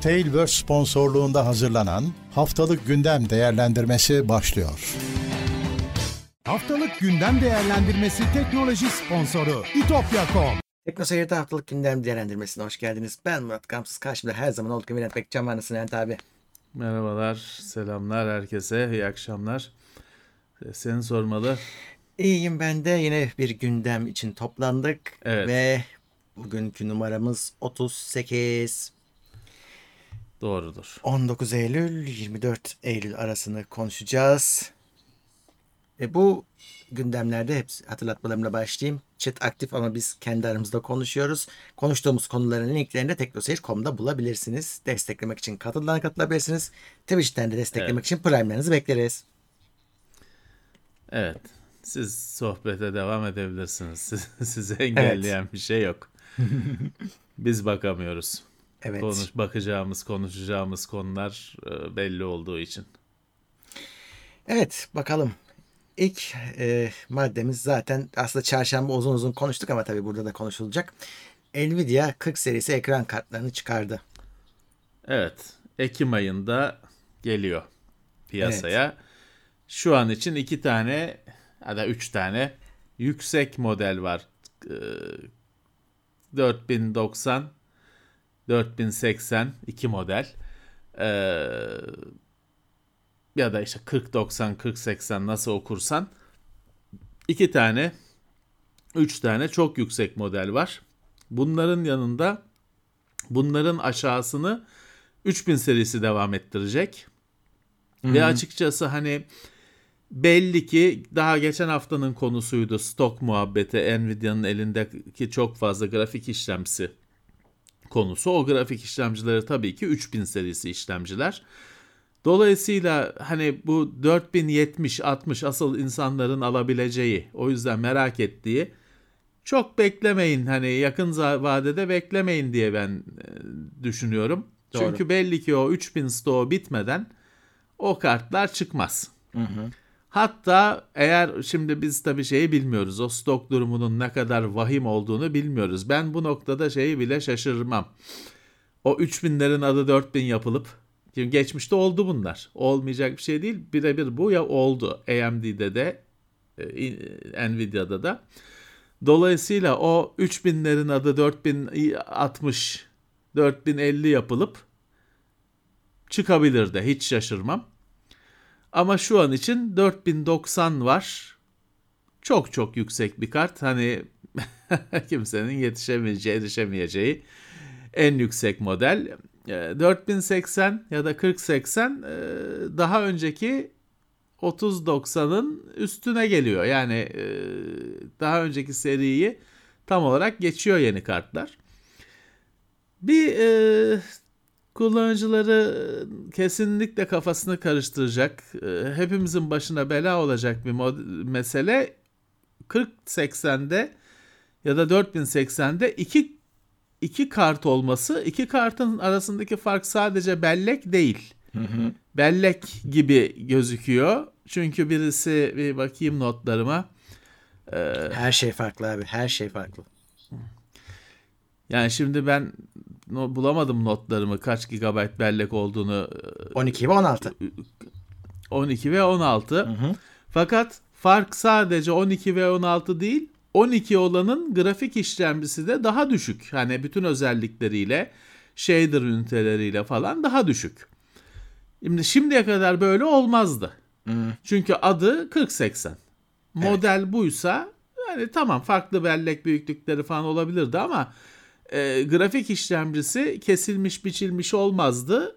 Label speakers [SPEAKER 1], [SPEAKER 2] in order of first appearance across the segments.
[SPEAKER 1] Tailverse sponsorluğunda hazırlanan Haftalık Gündem Değerlendirmesi başlıyor.
[SPEAKER 2] Haftalık Gündem Değerlendirmesi teknoloji sponsoru itopya.com
[SPEAKER 3] Tekno Seyir'de haftalık gündem değerlendirmesine hoş geldiniz. Ben Murat Gamsız. Karşımda her zaman olduğu gibi Levent Bekcan var. Nasılsın abi?
[SPEAKER 4] Merhabalar, selamlar herkese, iyi akşamlar. Seni sormalı.
[SPEAKER 3] İyiyim ben de. Yine bir gündem için toplandık.
[SPEAKER 4] Evet.
[SPEAKER 3] Ve bugünkü numaramız 38.
[SPEAKER 4] Doğrudur.
[SPEAKER 3] 19 Eylül 24 Eylül arasını konuşacağız. E bu gündemlerde hepsi hatırlatmalarımla başlayayım. Chat aktif ama biz kendi aramızda konuşuyoruz. Konuştuğumuz konuların linklerini de teknoseyir.com'da bulabilirsiniz. Desteklemek için katıldan katılabilirsiniz. Twitch'ten de desteklemek
[SPEAKER 4] Evet.
[SPEAKER 3] için prime'lerinizi bekleriz.
[SPEAKER 4] Evet, siz sohbete devam edebilirsiniz. Siz, sizi engelleyen bir şey yok. Biz bakamıyoruz.
[SPEAKER 3] Evet.
[SPEAKER 4] Konuş, bakacağımız, konuşacağımız konular e, belli olduğu için.
[SPEAKER 3] Evet bakalım. İlk e, maddemiz zaten aslında çarşamba uzun uzun konuştuk ama tabii burada da konuşulacak. Nvidia 40 serisi ekran kartlarını çıkardı.
[SPEAKER 4] Evet, Ekim ayında geliyor piyasaya. Şu an için iki tane ya da üç tane yüksek model var. Ee, 4090, 4080 iki model. Ee, ya da işte 4090, 4080 nasıl okursan iki tane, üç tane çok yüksek model var. Bunların yanında bunların aşağısını 3000 serisi devam ettirecek. Ve açıkçası hani belli ki daha geçen haftanın konusuydu stok muhabbeti Nvidia'nın elindeki çok fazla grafik işlemcisi konusu. O grafik işlemcileri tabii ki 3000 serisi işlemciler. Dolayısıyla hani bu 4070 60 asıl insanların alabileceği o yüzden merak ettiği çok beklemeyin hani yakın vadede beklemeyin diye ben e, düşünüyorum.
[SPEAKER 3] Doğru.
[SPEAKER 4] Çünkü belli ki o 3000 stoğu bitmeden o kartlar çıkmaz. Hatta eğer şimdi biz tabii şeyi bilmiyoruz. O stok durumunun ne kadar vahim olduğunu bilmiyoruz. Ben bu noktada şeyi bile şaşırmam. O 3000'lerin adı 4000 yapılıp şimdi geçmişte oldu bunlar. Olmayacak bir şey değil. Birebir bu ya oldu. AMD'de de e, Nvidia'da da. Dolayısıyla o 3000'lerin adı 4060 4050 yapılıp çıkabilir de hiç şaşırmam. Ama şu an için 4090 var. Çok çok yüksek bir kart. Hani kimsenin yetişemeyeceği, erişemeyeceği en yüksek model. E, 4080 ya da 4080 e, daha önceki 3090'ın üstüne geliyor. Yani e, daha önceki seriyi tam olarak geçiyor yeni kartlar. Bir e, kullanıcları kesinlikle kafasını karıştıracak, e, hepimizin başına bela olacak bir mod- mesele 4080'de ya da 4080'de iki iki kart olması. iki kartın arasındaki fark sadece bellek değil. Bellek gibi gözüküyor. Çünkü birisi bir bakayım notlarıma.
[SPEAKER 3] Her şey farklı abi. Her şey farklı.
[SPEAKER 4] Yani şimdi ben no- bulamadım notlarımı kaç gigabayt bellek olduğunu
[SPEAKER 3] 12 ve 16.
[SPEAKER 4] 12 ve 16. Fakat fark sadece 12 ve 16 değil. 12 olanın grafik işlemcisi de daha düşük. Hani bütün özellikleriyle, shader üniteleriyle falan daha düşük. Şimdi şimdiye kadar böyle olmazdı. Çünkü adı 4080. Model buysa yani tamam farklı bellek büyüklükleri falan olabilirdi ama e, grafik işlemcisi kesilmiş biçilmiş olmazdı.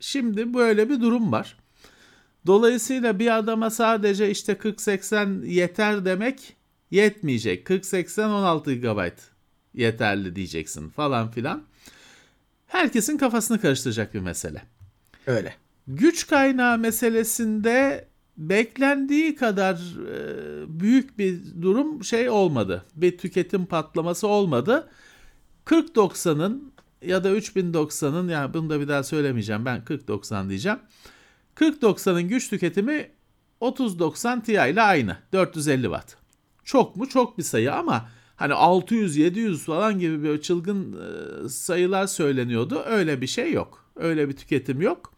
[SPEAKER 4] Şimdi böyle bir durum var. Dolayısıyla bir adama sadece işte 40-80 yeter demek yetmeyecek. 40-80 16 GB yeterli diyeceksin falan filan. Herkesin kafasını karıştıracak bir mesele.
[SPEAKER 3] Öyle.
[SPEAKER 4] Güç kaynağı meselesinde beklendiği kadar e, büyük bir durum şey olmadı. Bir tüketim patlaması olmadı. 4090'ın ya da 3090'ın yani bunu da bir daha söylemeyeceğim. Ben 4090 diyeceğim. 4090'ın güç tüketimi 3090 Ti ile aynı. 450 Watt. Çok mu? Çok bir sayı ama hani 600-700 falan gibi bir çılgın e, sayılar söyleniyordu. Öyle bir şey yok. Öyle bir tüketim yok.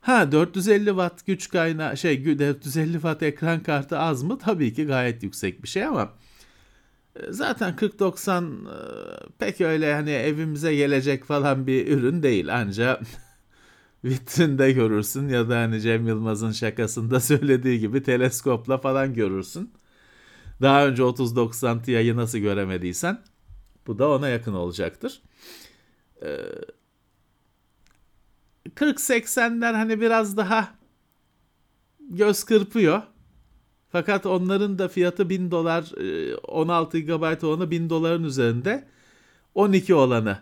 [SPEAKER 4] Ha 450 watt güç kaynağı şey 450 watt ekran kartı az mı? Tabii ki gayet yüksek bir şey ama zaten 4090 e, pek öyle hani evimize gelecek falan bir ürün değil. Ancak vitrinde görürsün ya da hani Cem Yılmaz'ın şakasında söylediği gibi teleskopla falan görürsün. Daha önce 3090 Ti'yi nasıl göremediysen bu da ona yakın olacaktır. Ee, 40-80'ler hani biraz daha göz kırpıyor. Fakat onların da fiyatı 1000 dolar 16 GB olanı 1000 doların üzerinde. 12 olanı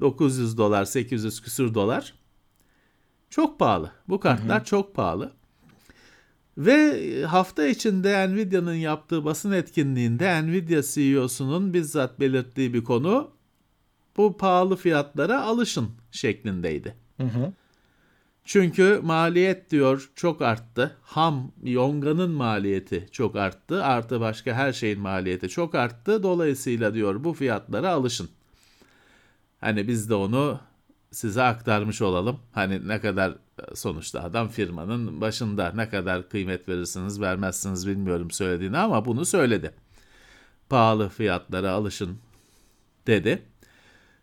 [SPEAKER 4] 900 dolar 800 küsür dolar. Çok pahalı. Bu kartlar hı hı. çok pahalı. Ve hafta içinde Nvidia'nın yaptığı basın etkinliğinde Nvidia CEO'sunun bizzat belirttiği bir konu bu pahalı fiyatlara alışın şeklindeydi. Hı hı. Çünkü maliyet diyor çok arttı. Ham, yonganın maliyeti çok arttı. Artı başka her şeyin maliyeti çok arttı. Dolayısıyla diyor bu fiyatlara alışın. Hani biz de onu size aktarmış olalım. Hani ne kadar sonuçta adam firmanın başında ne kadar kıymet verirsiniz vermezsiniz bilmiyorum söylediğini ama bunu söyledi. Pahalı fiyatlara alışın dedi.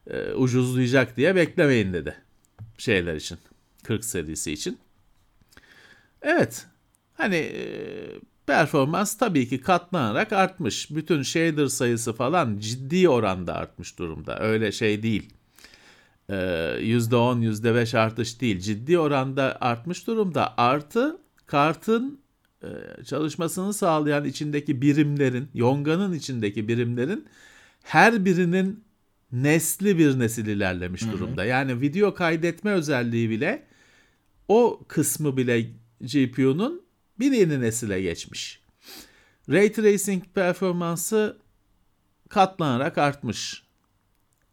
[SPEAKER 4] E, ucuzlayacak diye beklemeyin dedi şeyler için 40 serisi için. Evet hani e, performans tabii ki katlanarak artmış. Bütün shader sayısı falan ciddi oranda artmış durumda. Öyle şey değil %10, ee, %5 artış değil ciddi oranda artmış durumda. Artı kartın e, çalışmasını sağlayan içindeki birimlerin, yonganın içindeki birimlerin her birinin nesli bir nesil ilerlemiş durumda. Hı hı. Yani video kaydetme özelliği bile o kısmı bile GPU'nun bir yeni nesile geçmiş. Ray Tracing performansı katlanarak artmış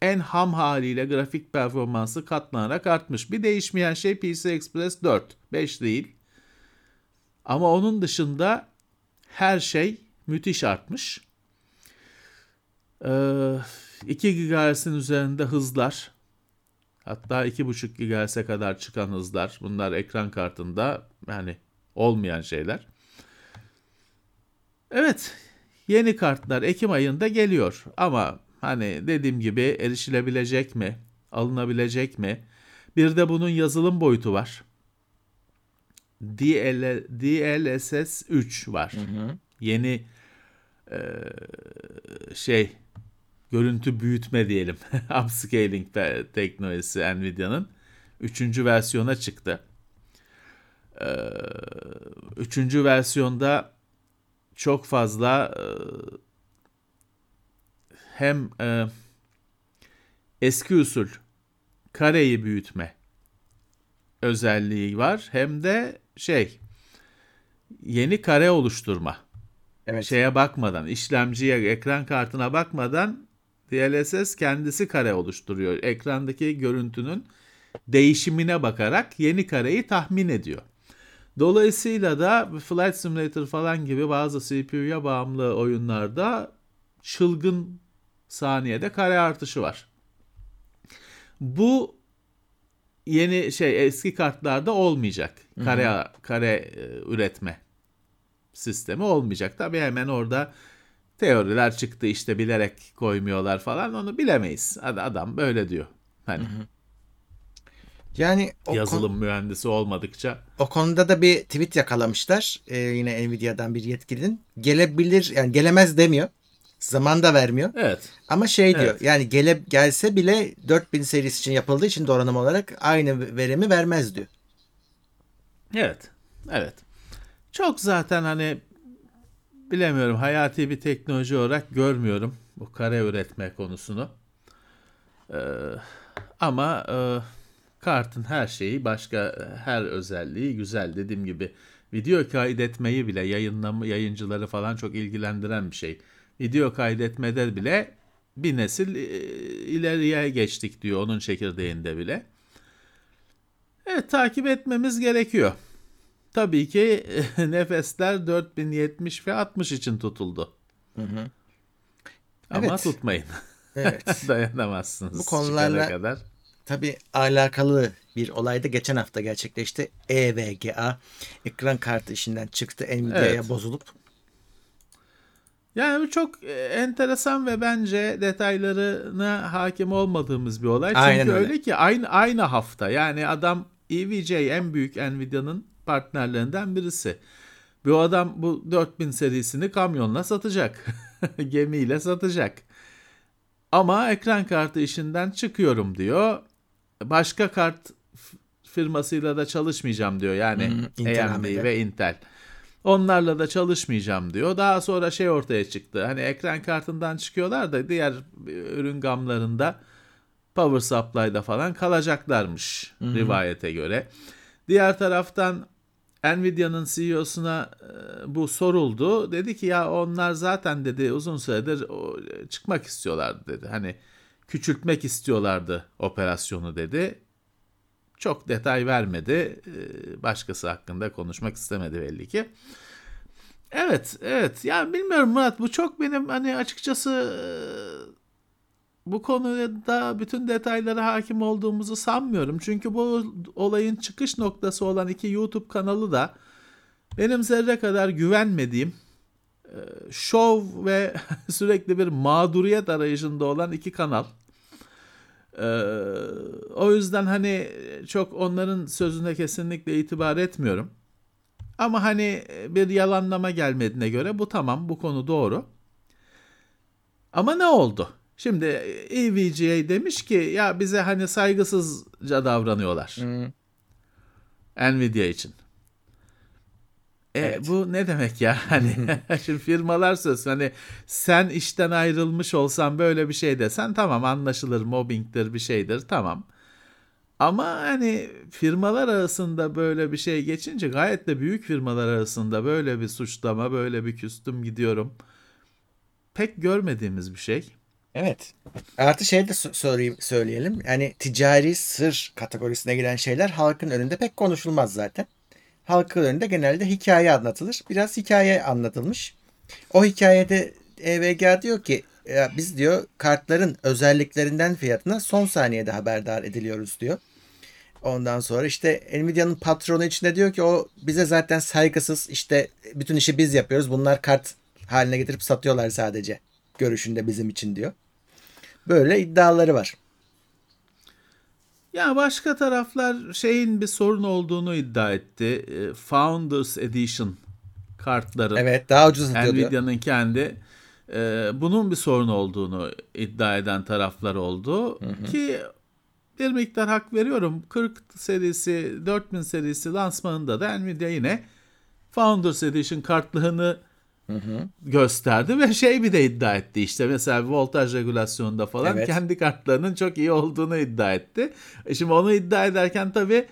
[SPEAKER 4] en ham haliyle grafik performansı katlanarak artmış. Bir değişmeyen şey PC Express 4. 5 değil. Ama onun dışında her şey müthiş artmış. Ee, 2 GHz'in üzerinde hızlar. Hatta 2.5 GHz'e kadar çıkan hızlar. Bunlar ekran kartında yani olmayan şeyler. Evet, yeni kartlar Ekim ayında geliyor ama Hani dediğim gibi erişilebilecek mi? Alınabilecek mi? Bir de bunun yazılım boyutu var. DL, DLSS 3 var. Hı hı. Yeni e, şey görüntü büyütme diyelim. Upscaling teknolojisi Nvidia'nın 3. versiyona çıktı. E, üçüncü versiyonda çok fazla e, hem e, eski usul kareyi büyütme özelliği var hem de şey yeni kare oluşturma. Evet. Şeye bakmadan, işlemciye, ekran kartına bakmadan DLSS kendisi kare oluşturuyor. Ekrandaki görüntünün değişimine bakarak yeni kareyi tahmin ediyor. Dolayısıyla da Flight Simulator falan gibi bazı CPU'ya bağımlı oyunlarda çılgın saniyede kare artışı var. Bu yeni şey eski kartlarda olmayacak. Kare Hı-hı. kare e, üretme sistemi olmayacak. Tabii hemen orada teoriler çıktı işte bilerek koymuyorlar falan onu bilemeyiz. Adam böyle diyor. Hani Hı-hı. Yani o yazılım konu, mühendisi olmadıkça.
[SPEAKER 3] O konuda da bir tweet yakalamışlar. Ee, yine Nvidia'dan bir yetkilinin. Gelebilir yani gelemez demiyor. Zaman da vermiyor.
[SPEAKER 4] Evet.
[SPEAKER 3] Ama şey diyor evet. yani gele, gelse bile 4000 serisi için yapıldığı için donanım olarak aynı verimi vermez diyor.
[SPEAKER 4] Evet. Evet. Çok zaten hani bilemiyorum hayati bir teknoloji olarak görmüyorum bu kare üretme konusunu. Ee, ama e, kartın her şeyi başka her özelliği güzel dediğim gibi video kaydetmeyi bile yayınlama yayıncıları falan çok ilgilendiren bir şey video kaydetmede bile bir nesil e, ileriye geçtik diyor onun çekirdeğinde bile. Evet takip etmemiz gerekiyor. Tabii ki nefesler 4070 ve 60 için tutuldu. Hı hı. Ama
[SPEAKER 3] Evet.
[SPEAKER 4] tutmayın.
[SPEAKER 3] Evet.
[SPEAKER 4] Dayanamazsınız.
[SPEAKER 3] Bu konularla-
[SPEAKER 4] kadar.
[SPEAKER 3] Tabii alakalı bir olay da geçen hafta gerçekleşti. EVGA ekran kartı işinden çıktı. Nvidia'ya
[SPEAKER 4] Evet.
[SPEAKER 3] bozulup.
[SPEAKER 4] Yani bu çok e, enteresan ve bence detaylarına hakim olmadığımız bir olay.
[SPEAKER 3] Aynen
[SPEAKER 4] Çünkü
[SPEAKER 3] öyle.
[SPEAKER 4] öyle. ki aynı aynı hafta yani adam EVJ en büyük Nvidia'nın partnerlerinden birisi. Bu adam bu 4000 serisini kamyonla satacak. Gemiyle satacak. Ama ekran kartı işinden çıkıyorum diyor. Başka kart firmasıyla da çalışmayacağım diyor. Yani
[SPEAKER 3] Hmm, Intel,
[SPEAKER 4] AMD
[SPEAKER 3] AMD.
[SPEAKER 4] ve Intel. Onlarla da çalışmayacağım diyor. Daha sonra şey ortaya çıktı. Hani ekran kartından çıkıyorlar da diğer ürün gamlarında power supply'da falan kalacaklarmış rivayete göre. Diğer taraftan Nvidia'nın CEO'suna e, bu soruldu. Dedi ki ya onlar zaten dedi uzun süredir çıkmak istiyorlardı dedi. Hani küçültmek istiyorlardı operasyonu dedi. Çok detay vermedi. E, Başkası hakkında konuşmak istemedi belli ki. Evet, evet. Ya bilmiyorum Murat bu çok benim hani açıkçası e, bu konuda bütün detaylara hakim olduğumuzu sanmıyorum. Çünkü bu olayın çıkış noktası olan iki YouTube kanalı da benim zerre kadar güvenmediğim e, şov ve sürekli bir mağduriyet arayışında olan iki kanal. E, o yüzden hani çok onların sözüne kesinlikle itibar etmiyorum. Ama hani bir yalanlama gelmediğine göre bu tamam bu konu doğru. Ama ne oldu? Şimdi EVGA demiş ki ya bize hani saygısızca davranıyorlar.
[SPEAKER 3] Hmm,
[SPEAKER 4] Nvidia için. E,
[SPEAKER 3] Evet.
[SPEAKER 4] Bu ne demek ya? Hani şimdi firmalar söz hani sen işten ayrılmış olsan böyle bir şey desen tamam anlaşılır mobbingdir bir şeydir tamam. Ama hani firmalar arasında böyle bir şey geçince gayet de büyük firmalar arasında böyle bir suçlama böyle bir küstüm gidiyorum. Pek görmediğimiz bir şey.
[SPEAKER 3] Evet. Artı şey de sö- söyleyeyim, söyleyelim. Yani ticari sır kategorisine giren şeyler halkın önünde pek konuşulmaz zaten. Halkın önünde genelde hikaye anlatılır. Biraz hikaye anlatılmış. O hikayede EVGA diyor ki ya biz diyor kartların özelliklerinden fiyatına son saniyede haberdar ediliyoruz diyor. Ondan sonra işte Nvidia'nın patronu içinde diyor ki o bize zaten saygısız işte bütün işi biz yapıyoruz. Bunlar kart haline getirip satıyorlar sadece görüşünde bizim için diyor. Böyle iddiaları var.
[SPEAKER 4] Ya başka taraflar şeyin bir sorun olduğunu iddia etti. E, Founders Edition kartların
[SPEAKER 3] Evet daha ucuz.
[SPEAKER 4] Nvidia'nın kendi e, bunun bir sorun olduğunu iddia eden taraflar oldu ki bir miktar hak veriyorum. 40 serisi 4000 serisi lansmanında da Nvidia yine Founders Edition kartlığını gösterdi ve şey bir de iddia etti işte mesela voltaj regülasyonunda falan
[SPEAKER 3] Evet.
[SPEAKER 4] kendi kartlarının çok iyi olduğunu iddia etti. E Şimdi onu iddia ederken tabii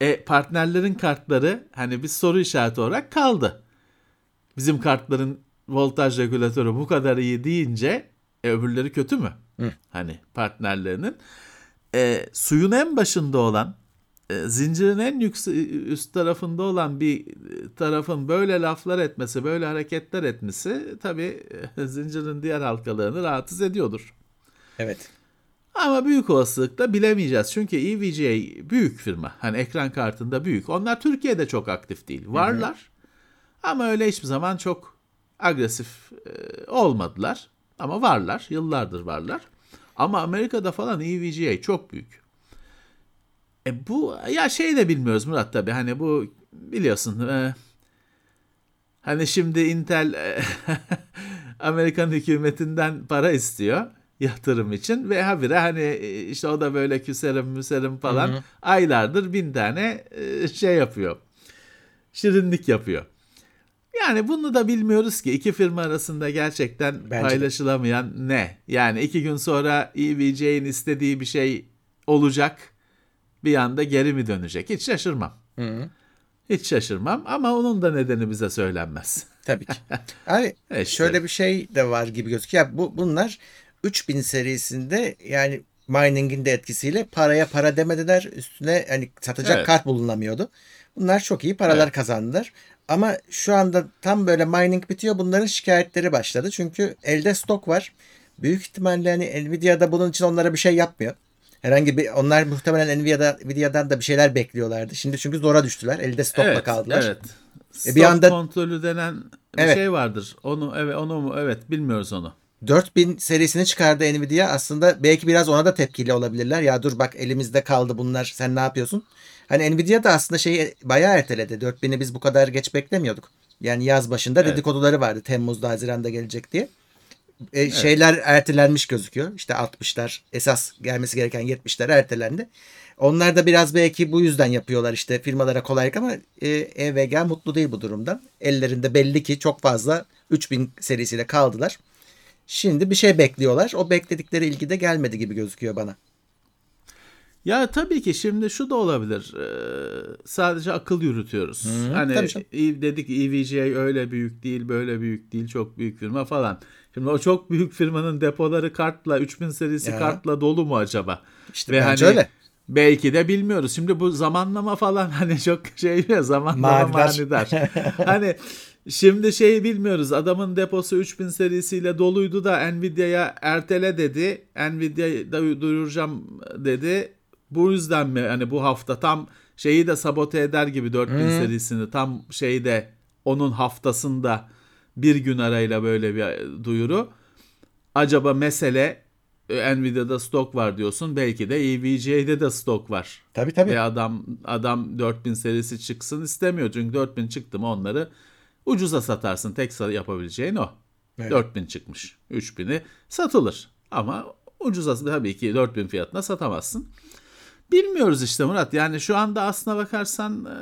[SPEAKER 4] e, partnerlerin kartları hani bir soru işareti olarak kaldı. Bizim kartların voltaj regülatörü bu kadar iyi deyince e, öbürleri kötü mü? Hani partnerlerinin. E, suyun en başında olan zincirin en yüksek üst tarafında olan bir e, tarafın böyle laflar etmesi, böyle hareketler etmesi tabii e, zincirin diğer halkalarını rahatsız ediyordur.
[SPEAKER 3] Evet.
[SPEAKER 4] Ama büyük olasılıkla bilemeyeceğiz. Çünkü EVGA büyük firma. Hani ekran kartında büyük. Onlar Türkiye'de çok aktif değil. Varlar. Ama öyle hiçbir zaman çok agresif e, olmadılar. Ama varlar. Yıllardır varlar. Ama Amerika'da falan EVGA çok büyük. E bu ya şey de bilmiyoruz Murat tabii. Hani bu biliyorsun e, hani şimdi Intel e, Amerikan hükümetinden para istiyor yatırım için ve habire hani e, işte o da böyle küserim müserim falan aylardır bin tane e, şey yapıyor. Şirinlik yapıyor. Yani bunu da bilmiyoruz ki iki firma arasında gerçekten
[SPEAKER 3] Bence de.
[SPEAKER 4] paylaşılamayan ne? Yani iki gün sonra EVJ'in istediği bir şey olacak bir anda geri mi dönecek? Hiç şaşırmam.
[SPEAKER 3] Hı.
[SPEAKER 4] Hiç şaşırmam ama onun da nedeni bize söylenmez.
[SPEAKER 3] Tabii ki. Abi
[SPEAKER 4] Evet, işte.
[SPEAKER 3] şöyle bir şey de var gibi gözüküyor. Ya bu bunlar 3000 serisinde yani mining'in de etkisiyle paraya para demediler. Üstüne hani satacak
[SPEAKER 4] Evet.
[SPEAKER 3] kart bulunamıyordu. Bunlar çok iyi paralar
[SPEAKER 4] Evet.
[SPEAKER 3] kazandılar. Ama şu anda tam böyle mining bitiyor. Bunların şikayetleri başladı. Çünkü elde stok var. Büyük ihtimalle hani Nvidia da bunun için onlara bir şey yapmıyor. Herhangi bir onlar muhtemelen Nvidia'da, Nvidia'dan da bir şeyler bekliyorlardı. Şimdi çünkü zora düştüler. Elde stokla
[SPEAKER 4] evet,
[SPEAKER 3] kaldılar.
[SPEAKER 4] Evet.
[SPEAKER 3] E,
[SPEAKER 4] Stok
[SPEAKER 3] bir anda-
[SPEAKER 4] kontrolü denen bir
[SPEAKER 3] Evet.
[SPEAKER 4] şey vardır. Onu evet onu mu? Evet bilmiyoruz onu.
[SPEAKER 3] 4000 serisini çıkardı Nvidia. Aslında belki biraz ona da tepkili olabilirler. Ya dur bak elimizde kaldı bunlar. Sen ne yapıyorsun? Hani Nvidia da aslında şeyi bayağı erteledi. 4000'i biz bu kadar geç beklemiyorduk. Yani yaz başında
[SPEAKER 4] Evet.
[SPEAKER 3] dedikoduları vardı. Temmuz'da, Haziran'da gelecek diye. E, Şeyler ertelenmiş gözüküyor. İşte 60'lar esas gelmesi gereken 70'ler ertelendi. Onlar da biraz belki bu yüzden yapıyorlar işte firmalara kolaylık ama e, EVGA mutlu değil bu durumdan. Ellerinde belli ki çok fazla 3000 serisiyle kaldılar. Şimdi bir şey bekliyorlar. O bekledikleri ilgi de gelmedi gibi gözüküyor bana.
[SPEAKER 4] Ya tabii ki şimdi şu da olabilir. Ee, sadece akıl yürütüyoruz. hani
[SPEAKER 3] tabii
[SPEAKER 4] dedik EVGA öyle büyük değil, böyle büyük değil, çok büyük firma falan. Şimdi o çok büyük firmanın depoları kartla 3000 serisi
[SPEAKER 3] Ya.
[SPEAKER 4] kartla dolu mu acaba?
[SPEAKER 3] İşte
[SPEAKER 4] Ve
[SPEAKER 3] bence
[SPEAKER 4] hani
[SPEAKER 3] öyle.
[SPEAKER 4] belki de bilmiyoruz. Şimdi bu zamanlama falan hani çok şey ya zamanlama
[SPEAKER 3] Manidar.
[SPEAKER 4] hani şimdi şeyi bilmiyoruz. Adamın deposu 3000 serisiyle doluydu da Nvidia'ya ertele dedi. Nvidia'da duyuracağım dedi. Bu yüzden mi hani bu hafta tam şeyi de sabote eder gibi 4000 serisini tam şeyde onun haftasında bir gün arayla böyle bir duyuru. Acaba mesele e, Nvidia'da stok var diyorsun. Belki de EVGA'de de stok var.
[SPEAKER 3] Tabii tabii.
[SPEAKER 4] Ve adam adam 4000 serisi çıksın istemiyor. Çünkü 4000 çıktı mı onları ucuza satarsın. Tek yapabileceğin o.
[SPEAKER 3] Evet.
[SPEAKER 4] 4000 çıkmış. 3000'i satılır. Ama ucuza tabii ki 4000 fiyatına satamazsın. Bilmiyoruz işte Murat. Yani şu anda aslına bakarsan e,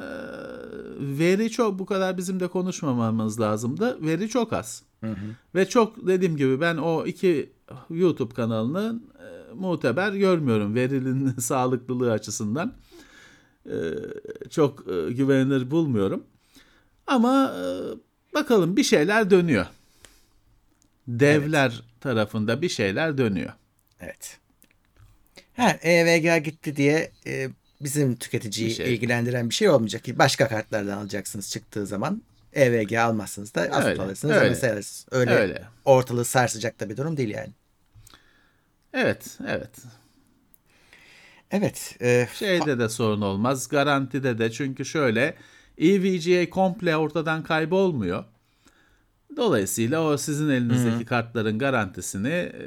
[SPEAKER 4] veri çok bu kadar bizim de konuşmamamız lazımdı. Veri çok az. Ve çok dediğim gibi ben o iki YouTube kanalını e, muteber görmüyorum verinin sağlıklılığı açısından. E, çok e, güvenilir bulmuyorum. Ama e, bakalım bir şeyler dönüyor. Devler tarafında bir şeyler dönüyor.
[SPEAKER 3] Evet. Ha, EVGA gitti diye e, bizim tüketiciyi
[SPEAKER 4] Bir şey.
[SPEAKER 3] ilgilendiren bir şey olmayacak başka kartlardan alacaksınız çıktığı zaman EVG almazsınız da
[SPEAKER 4] Öyle,
[SPEAKER 3] alırsınız
[SPEAKER 4] öyle.
[SPEAKER 3] öyle. öyle. öyle
[SPEAKER 4] Öyle.
[SPEAKER 3] ortalığı sarsacak da bir durum değil yani.
[SPEAKER 4] Evet, evet.
[SPEAKER 3] Evet. e,
[SPEAKER 4] Şeyde de sorun olmaz. Garantide de çünkü şöyle EVGA komple ortadan kaybolmuyor. Dolayısıyla o sizin elinizdeki kartların garantisini e,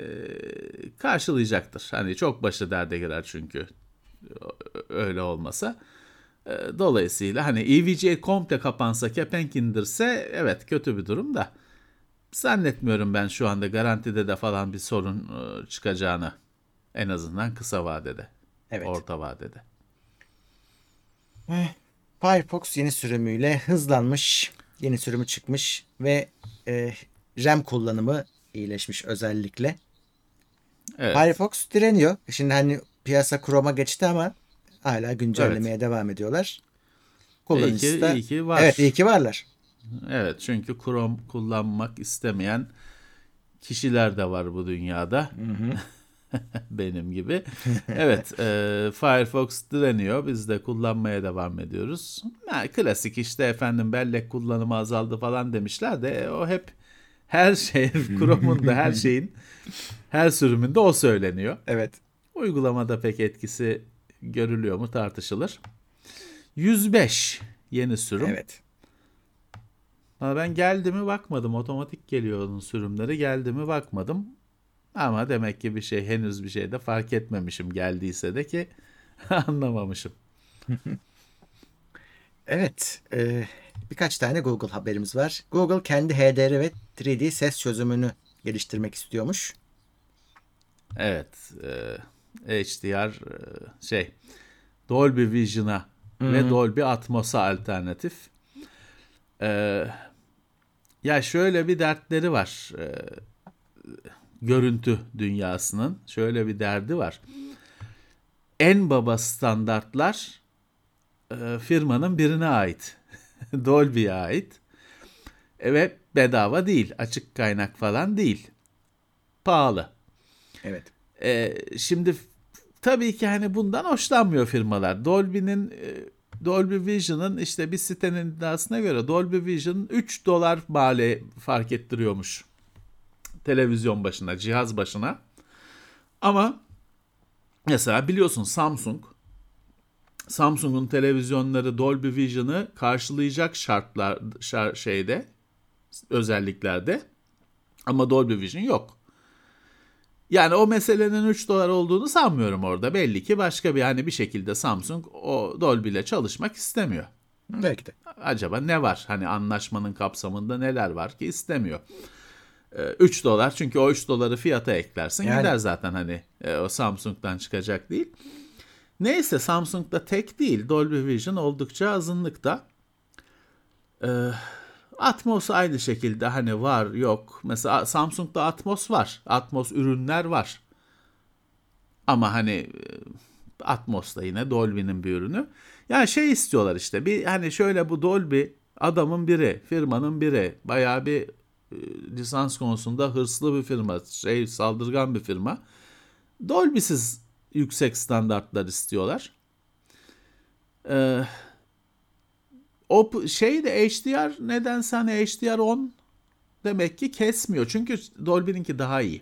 [SPEAKER 4] karşılayacaktır. Hani çok başı derde girer çünkü öyle olmasa. E, dolayısıyla hani EVGA komple kapansa, kepenk indirse evet kötü bir durum da zannetmiyorum ben şu anda garantide de falan bir sorun e, çıkacağını en azından kısa vadede,
[SPEAKER 3] Evet.
[SPEAKER 4] orta vadede.
[SPEAKER 3] Firefox yeni sürümüyle hızlanmış. Yeni sürümü çıkmış ve e, RAM kullanımı iyileşmiş özellikle.
[SPEAKER 4] Evet.
[SPEAKER 3] Firefox direniyor. Şimdi hani piyasa Chrome'a geçti ama hala güncellemeye devam ediyorlar. Kullanıcısı
[SPEAKER 4] İyi ki-
[SPEAKER 3] da-
[SPEAKER 4] iyi ki var.
[SPEAKER 3] Evet iyi ki varlar.
[SPEAKER 4] Evet çünkü Chrome kullanmak istemeyen kişiler de var bu dünyada. Benim gibi. Evet e, Firefox direniyor. Biz de kullanmaya devam ediyoruz. Ha, klasik işte efendim bellek kullanımı azaldı falan demişler de e, o hep her şey Chrome'un da her şeyin her sürümünde o söyleniyor.
[SPEAKER 3] Evet.
[SPEAKER 4] Uygulamada pek etkisi görülüyor mu tartışılır. 105 yeni sürüm.
[SPEAKER 3] Evet.
[SPEAKER 4] Ben geldi mi bakmadım. Otomatik geliyor onun sürümleri. Geldi mi bakmadım. Ama demek ki bir şey henüz bir şey de fark etmemişim geldiyse de ki anlamamışım.
[SPEAKER 3] Evet. e, birkaç tane Google haberimiz var. Google kendi HDR ve 3D ses çözümünü geliştirmek istiyormuş.
[SPEAKER 4] Evet. e, HDR e, şey Dolby Vision'a ve Dolby Atmos'a alternatif. E, ya şöyle bir dertleri var. E, görüntü dünyasının şöyle bir derdi var. En baba standartlar e, firmanın birine ait. Dolby'ye ait. E, ve bedava değil. Açık kaynak falan değil. Pahalı.
[SPEAKER 3] Evet.
[SPEAKER 4] E, şimdi tabii ki hani bundan hoşlanmıyor firmalar. Dolby'nin e, Dolby Vision'ın işte bir sitenin iddiasına göre Dolby Vision 3 dolar mali fark ettiriyormuş. Televizyon başına, cihaz başına. Ama mesela biliyorsun Samsung Samsung'un televizyonları Dolby Vision'ı karşılayacak şartlar şar, şeyde özelliklerde ama Dolby Vision yok. Yani o meselenin 3 dolar olduğunu sanmıyorum orada. Belli ki başka bir hani bir şekilde Samsung o Dolby ile çalışmak istemiyor.
[SPEAKER 3] Belki de.
[SPEAKER 4] Acaba ne var? Hani anlaşmanın kapsamında neler var ki istemiyor. 3 dolar çünkü o 3 doları fiyata eklersin
[SPEAKER 3] Yani.
[SPEAKER 4] gider zaten hani e, o Samsung'dan çıkacak değil. Neyse Samsung'da tek değil Dolby Vision oldukça azınlıkta. Ee, Atmos aynı şekilde hani var yok. Mesela Samsung'da Atmos var. Atmos ürünler var. Ama hani e, Atmos da yine Dolby'nin bir ürünü. Yani şey istiyorlar işte bir hani şöyle bu Dolby adamın biri, firmanın biri. Bayağı bir lisans konusunda hırslı bir firma, şey saldırgan bir firma. Dolby'siz yüksek standartlar istiyorlar. Ee, o şey de HDR nedense hani HDR 10 demek ki kesmiyor. Çünkü Dolby'ninki daha iyi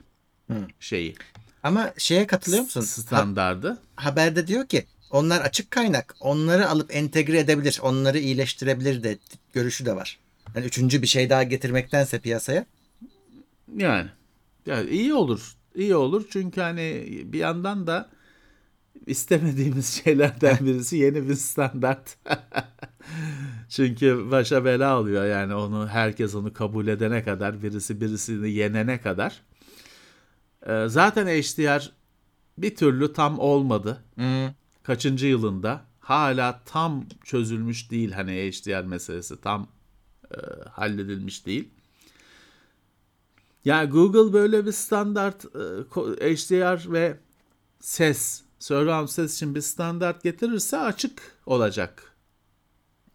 [SPEAKER 4] şeyi
[SPEAKER 3] Ama şeye katılıyor musun? Ha-
[SPEAKER 4] standardı.
[SPEAKER 3] haberde diyor ki onlar açık kaynak. Onları alıp entegre edebilir. Onları iyileştirebilir de görüşü de var. Yani üçüncü bir şey daha getirmektense piyasaya.
[SPEAKER 4] Yani, yani iyi olur. İyi olur çünkü hani bir yandan da istemediğimiz şeylerden birisi yeni bir standart. çünkü başa bela oluyor yani onu herkes onu kabul edene kadar birisi birisini yenene kadar. Ee, zaten HDR bir türlü tam olmadı. Kaçıncı yılında hala tam çözülmüş değil hani HDR meselesi tam e, halledilmiş değil. Yani Google böyle bir standart e, HDR ve ses, surround ses için bir standart getirirse açık olacak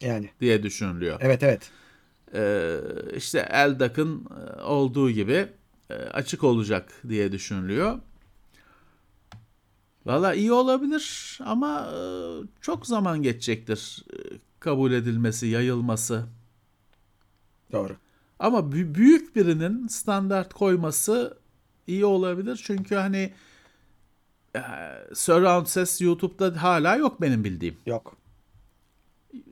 [SPEAKER 3] Yani.
[SPEAKER 4] diye düşünülüyor.
[SPEAKER 3] Evet evet.
[SPEAKER 4] Ee, işte Eldak'ın e, olduğu gibi e, açık olacak diye düşünülüyor. Valla iyi olabilir ama e, çok zaman geçecektir e, kabul edilmesi, yayılması.
[SPEAKER 3] Doğru.
[SPEAKER 4] Ama bü- büyük birinin standart koyması iyi olabilir. Çünkü hani e, surround ses YouTube'da hala yok benim bildiğim.
[SPEAKER 3] Yok.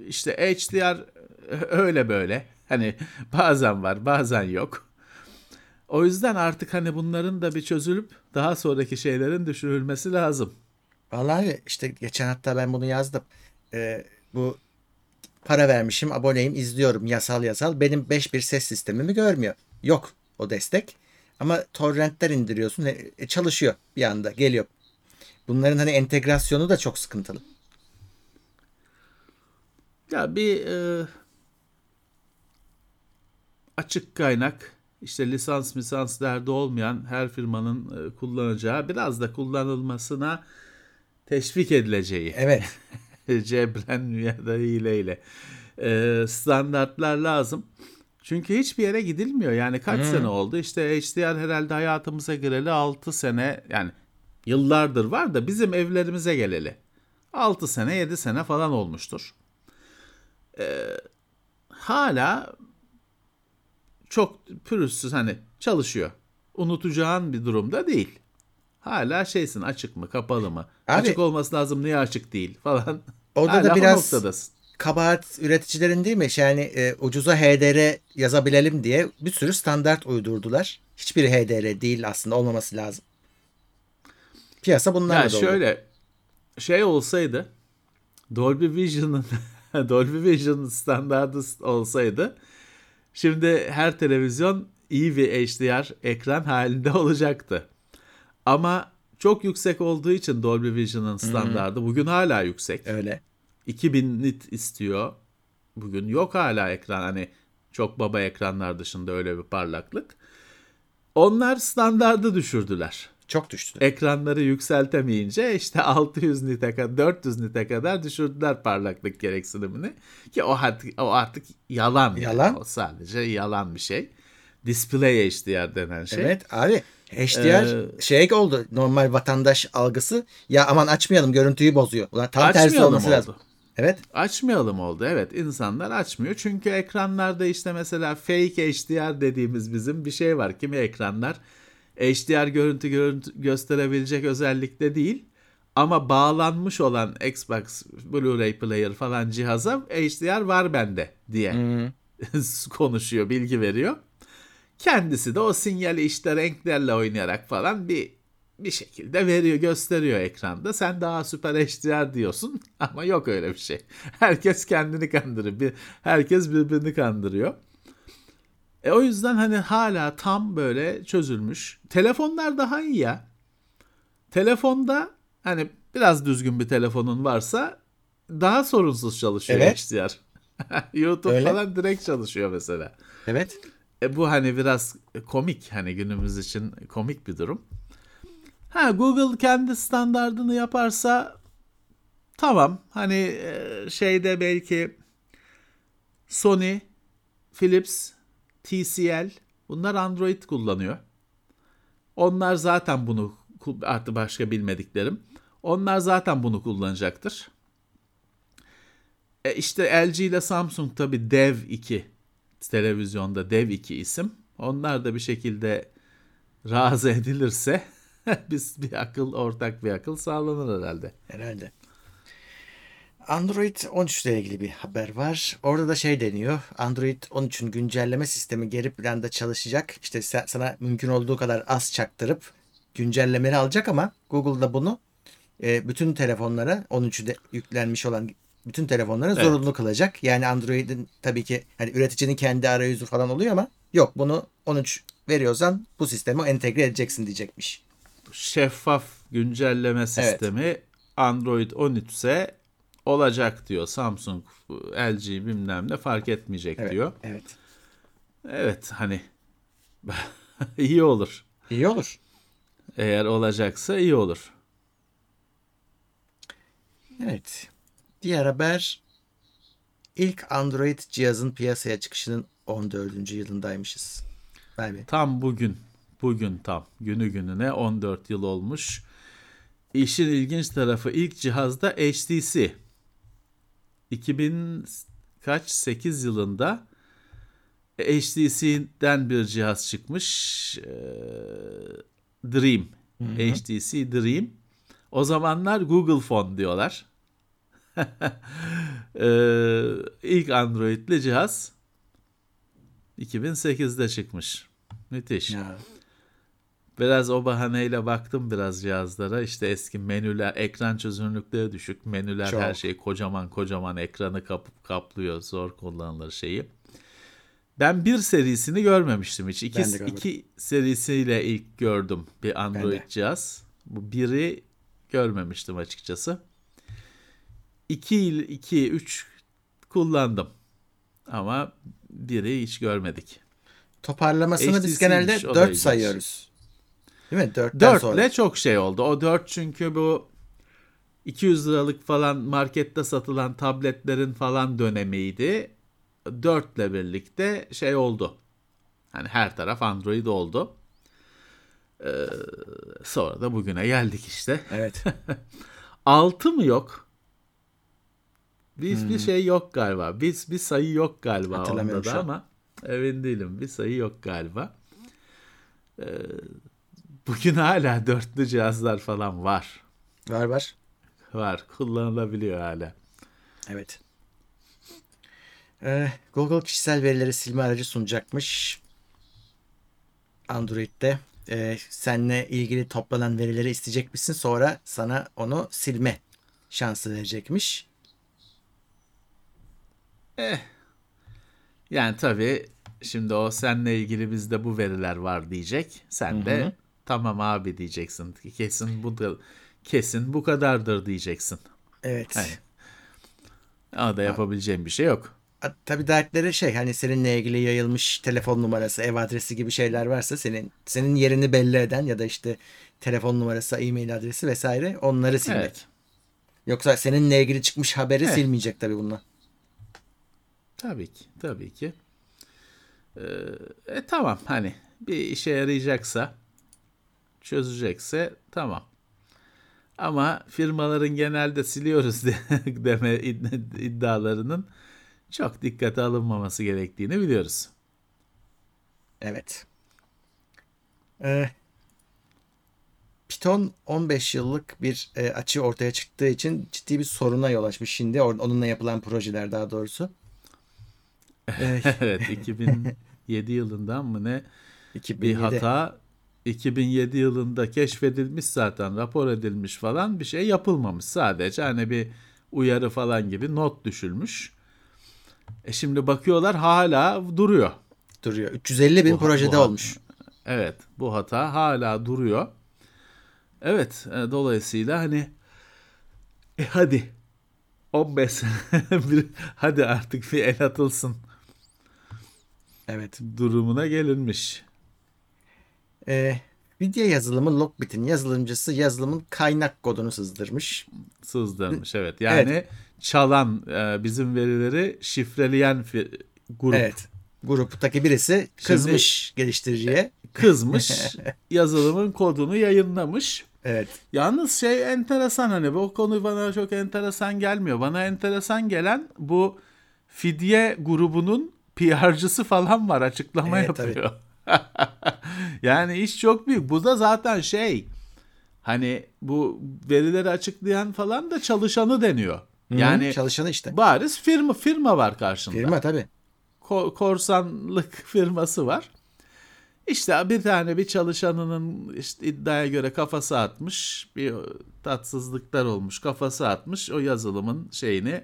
[SPEAKER 4] İşte HDR öyle böyle. Hani bazen var bazen yok. O yüzden artık hani bunların da bir çözülüp daha sonraki şeylerin düşürülmesi lazım.
[SPEAKER 3] Vallahi işte geçen hatta ben bunu yazdım. Ee, bu para vermişim, aboneyim, izliyorum yasal yasal. Benim 5.1 ses sistemimi görmüyor. Yok o destek. Ama torrentten indiriyorsun. e, e, çalışıyor bir anda geliyor. Bunların hani entegrasyonu da çok sıkıntılı.
[SPEAKER 4] Ya bir e, açık kaynak işte lisans misans derdi olmayan her firmanın e, kullanacağı biraz da kullanılmasına teşvik edileceği.
[SPEAKER 3] Evet.
[SPEAKER 4] cebren ya da hileyle e, standartlar lazım. Çünkü hiçbir yere gidilmiyor. Yani kaç sene oldu? İşte HDR herhalde hayatımıza gireli 6 sene yani yıllardır var da bizim evlerimize geleli. 6 sene 7 sene falan olmuştur. E, hala çok pürüzsüz hani çalışıyor. Unutacağın bir durumda değil. Hala şeysin açık mı kapalı mı?
[SPEAKER 3] Abi-
[SPEAKER 4] açık olması lazım niye açık değil falan.
[SPEAKER 3] Orada
[SPEAKER 4] Hala
[SPEAKER 3] da biraz
[SPEAKER 4] noktadasın.
[SPEAKER 3] kabahat üreticilerin değil mi? Yani e, ucuza HDR yazabilelim diye bir sürü standart uydurdular. Hiçbiri HDR değil aslında olmaması lazım. Piyasa bunlarla
[SPEAKER 4] Ya
[SPEAKER 3] dolu.
[SPEAKER 4] şöyle şey olsaydı Dolby Vision'ın Dolby Vision standardı olsaydı şimdi her televizyon iyi bir HDR ekran halinde olacaktı. Ama çok yüksek olduğu için Dolby Vision'ın standardı bugün hala yüksek.
[SPEAKER 3] Öyle.
[SPEAKER 4] 2000 nit istiyor. Bugün yok hala ekran hani çok baba ekranlar dışında öyle bir parlaklık. Onlar standardı düşürdüler.
[SPEAKER 3] Çok düştü.
[SPEAKER 4] Ekranları yükseltemeyince işte 600 nite kadar 400 nite kadar düşürdüler parlaklık gereksinimini ki o artık o artık yalan. yani.
[SPEAKER 3] Yalan.
[SPEAKER 4] O sadece yalan bir şey. Display HDR denen şey.
[SPEAKER 3] Evet abi HDR şey oldu normal vatandaş algısı ya aman açmayalım görüntüyü bozuyor. Ulan tam tersi olması
[SPEAKER 4] oldu.
[SPEAKER 3] lazım. Evet.
[SPEAKER 4] Açmayalım oldu. Evet insanlar açmıyor. Çünkü ekranlarda işte mesela fake HDR dediğimiz bizim bir şey var. Kimi ekranlar HDR görüntü, görüntü gösterebilecek özellikte değil. Ama bağlanmış olan Xbox Blu-ray player falan cihaza HDR var bende diye konuşuyor, bilgi veriyor. Kendisi de o sinyali işte renklerle oynayarak falan bir bir şekilde veriyor, gösteriyor ekranda. Sen daha süper HDR diyorsun ama yok öyle bir şey. Herkes kendini kandırıyor. Bir, herkes birbirini kandırıyor. E o yüzden hani hala tam böyle çözülmüş. Telefonlar daha iyi ya. Telefonda hani biraz düzgün bir telefonun varsa daha sorunsuz çalışıyor
[SPEAKER 3] Evet.
[SPEAKER 4] HDR. YouTube
[SPEAKER 3] Öyle.
[SPEAKER 4] falan direkt çalışıyor mesela.
[SPEAKER 3] Evet.
[SPEAKER 4] E bu hani biraz komik hani günümüz için komik bir durum. Ha Google kendi standardını yaparsa tamam hani e, şeyde belki Sony, Philips, TCL bunlar Android kullanıyor. Onlar zaten bunu artı başka bilmediklerim. Onlar zaten bunu kullanacaktır. E işte LG ile Samsung tabi Dev 2 televizyonda Dev 2 isim. Onlar da bir şekilde razı edilirse biz bir akıl ortak bir akıl sağlanır herhalde.
[SPEAKER 3] Herhalde. Android 13 ile ilgili bir haber var. Orada da şey deniyor. Android 13'ün güncelleme sistemi geri planda çalışacak. İşte sana mümkün olduğu kadar az çaktırıp güncellemeleri alacak ama Google da bunu e, bütün telefonlara 13'ü yüklenmiş olan bütün telefonlara
[SPEAKER 4] Evet.
[SPEAKER 3] zorunlu kılacak. Yani Android'in tabii ki hani üreticinin kendi arayüzü falan oluyor ama yok bunu 13 veriyorsan bu sistemi entegre edeceksin diyecekmiş.
[SPEAKER 4] Şeffaf güncelleme sistemi Android 13 ise olacak diyor. Samsung, LG bilmem ne fark etmeyecek
[SPEAKER 3] Evet.
[SPEAKER 4] diyor.
[SPEAKER 3] Evet.
[SPEAKER 4] Evet hani iyi olur.
[SPEAKER 3] İyi olur.
[SPEAKER 4] Eğer olacaksa iyi olur.
[SPEAKER 3] Evet. Diğer haber ilk Android cihazın piyasaya çıkışının 14. yılındaymışız. Be.
[SPEAKER 4] Tam bugün, bugün tam günü gününe 14 yıl olmuş. İşin ilginç tarafı ilk cihazda HTC. 2000 kaç 8 yılında HTC'den bir cihaz çıkmış. Ee, Dream. HTC Dream. O zamanlar Google Phone diyorlar. ee, ilk Android'li cihaz 2008'de çıkmış. Müthiş.
[SPEAKER 3] Ya.
[SPEAKER 4] Biraz o bahaneyle baktım biraz cihazlara. İşte eski menüler, ekran çözünürlükleri düşük. Menüler
[SPEAKER 3] Çok.
[SPEAKER 4] her şey kocaman kocaman ekranı kapıp kaplıyor. Zor kullanılır şeyi. Ben bir serisini görmemiştim hiç. İki, iki serisiyle ilk gördüm bir Android cihaz. Bu biri görmemiştim açıkçası. 2 2 3 kullandım. Ama biri hiç görmedik.
[SPEAKER 3] Toparlamasını biz
[SPEAKER 4] HTC 'ymiş,
[SPEAKER 3] genelde
[SPEAKER 4] o da
[SPEAKER 3] 4
[SPEAKER 4] ilginç.
[SPEAKER 3] sayıyoruz. Değil mi? 4'ten
[SPEAKER 4] 4
[SPEAKER 3] sonra.
[SPEAKER 4] ile çok şey oldu. O 4 çünkü bu 200 liralık falan markette satılan tabletlerin falan dönemiydi. 4 ile birlikte şey oldu. Hani her taraf Android oldu. Ee, sonra da bugüne geldik işte.
[SPEAKER 3] Evet.
[SPEAKER 4] 6 mı yok? Bir, bir şey yok galiba. Bir, bir sayı yok galiba onda da ama emin değilim. Bir sayı yok galiba. Ee, bugün hala dörtlü cihazlar falan var.
[SPEAKER 3] var var.
[SPEAKER 4] Var. Kullanılabiliyor hala.
[SPEAKER 3] Evet. Ee, Google kişisel verileri silme aracı sunacakmış. Android'de. Ee, seninle ilgili toplanan verileri isteyecek misin? Sonra sana onu silme şansı verecekmiş.
[SPEAKER 4] Yani tabii şimdi o seninle ilgili bizde bu veriler var diyecek. Sen de tamam abi diyeceksin. Kesin bu da kesin bu kadardır diyeceksin.
[SPEAKER 3] Evet.
[SPEAKER 4] Hani. Ama da yapabileceğim bir şey yok.
[SPEAKER 3] Tabii dertleri şey hani seninle ilgili yayılmış telefon numarası, ev adresi gibi şeyler varsa senin senin yerini belli eden ya da işte telefon numarası, e-mail adresi vesaire onları silmek.
[SPEAKER 4] Evet.
[SPEAKER 3] Yoksa seninle ilgili çıkmış haberi
[SPEAKER 4] Evet.
[SPEAKER 3] silmeyecek tabii bunlar.
[SPEAKER 4] Tabii ki, tabii ki. Ee, e, tamam hani bir işe yarayacaksa, çözecekse tamam. Ama firmaların genelde siliyoruz deme iddialarının çok dikkate alınmaması gerektiğini biliyoruz.
[SPEAKER 3] Evet. Ee, Python 15 yıllık bir e, açı ortaya çıktığı için ciddi bir soruna yol açmış şimdi. Onunla yapılan projeler daha doğrusu.
[SPEAKER 4] Evet 2007 yılından mı ne 2007. bir hata 2007 yılında keşfedilmiş zaten rapor edilmiş falan bir şey yapılmamış sadece hani bir uyarı falan gibi not düşülmüş. E şimdi bakıyorlar hala duruyor.
[SPEAKER 3] Duruyor. 350 bin bu, projede bu, olmuş.
[SPEAKER 4] Evet bu hata hala duruyor. Evet e, dolayısıyla hani e hadi 15 hadi artık bir el atılsın.
[SPEAKER 3] Evet.
[SPEAKER 4] Durumuna gelinmiş.
[SPEAKER 3] Ee, video yazılımı Lockbit'in yazılımcısı yazılımın kaynak kodunu sızdırmış.
[SPEAKER 4] Sızdırmış evet. Yani evet. çalan e, bizim verileri şifreleyen grup. Evet.
[SPEAKER 3] Gruptaki birisi kızmış Şimdi, geliştiriciye.
[SPEAKER 4] Kızmış. yazılımın kodunu yayınlamış.
[SPEAKER 3] Evet.
[SPEAKER 4] Yalnız şey enteresan hani bu konu bana çok enteresan gelmiyor. Bana enteresan gelen bu fidye grubunun PR'cısı falan var açıklama evet, yapıyor. yani iş çok büyük. Bu da zaten şey hani bu verileri açıklayan falan da çalışanı deniyor. Hı-hı, yani
[SPEAKER 3] çalışanı işte.
[SPEAKER 4] Bariz firma firma var karşında.
[SPEAKER 3] Firma tabii.
[SPEAKER 4] Ko- korsanlık firması var. İşte bir tane bir çalışanının işte iddiaya göre kafası atmış. Bir tatsızlıklar olmuş. Kafası atmış. O yazılımın şeyini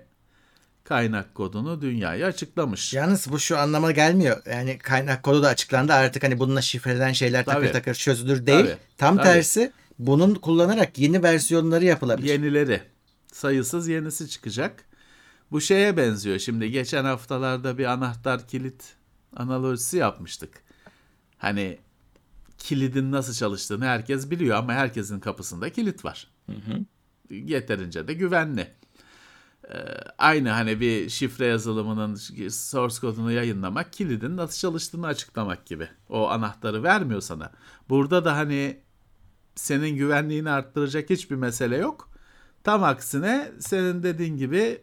[SPEAKER 4] kaynak kodunu dünyaya açıklamış.
[SPEAKER 3] Yalnız bu şu anlama gelmiyor. Yani kaynak kodu da açıklandı. Artık hani bununla şifrelenen şeyler Tabii. takır takır çözülür değil. Tabii. Tam Tabii. tersi bunun kullanarak yeni versiyonları yapılabilir.
[SPEAKER 4] Yenileri. Sayısız yenisi çıkacak. Bu şeye benziyor. Şimdi geçen haftalarda bir anahtar kilit analojisi yapmıştık. Hani kilidin nasıl çalıştığını herkes biliyor ama herkesin kapısında kilit var. Hı hı. Yeterince de güvenli. Ee, aynı hani bir şifre yazılımının source kodunu yayınlamak kilidin nasıl çalıştığını açıklamak gibi. O anahtarı vermiyor sana. Burada da hani senin güvenliğini arttıracak hiçbir mesele yok. Tam aksine senin dediğin gibi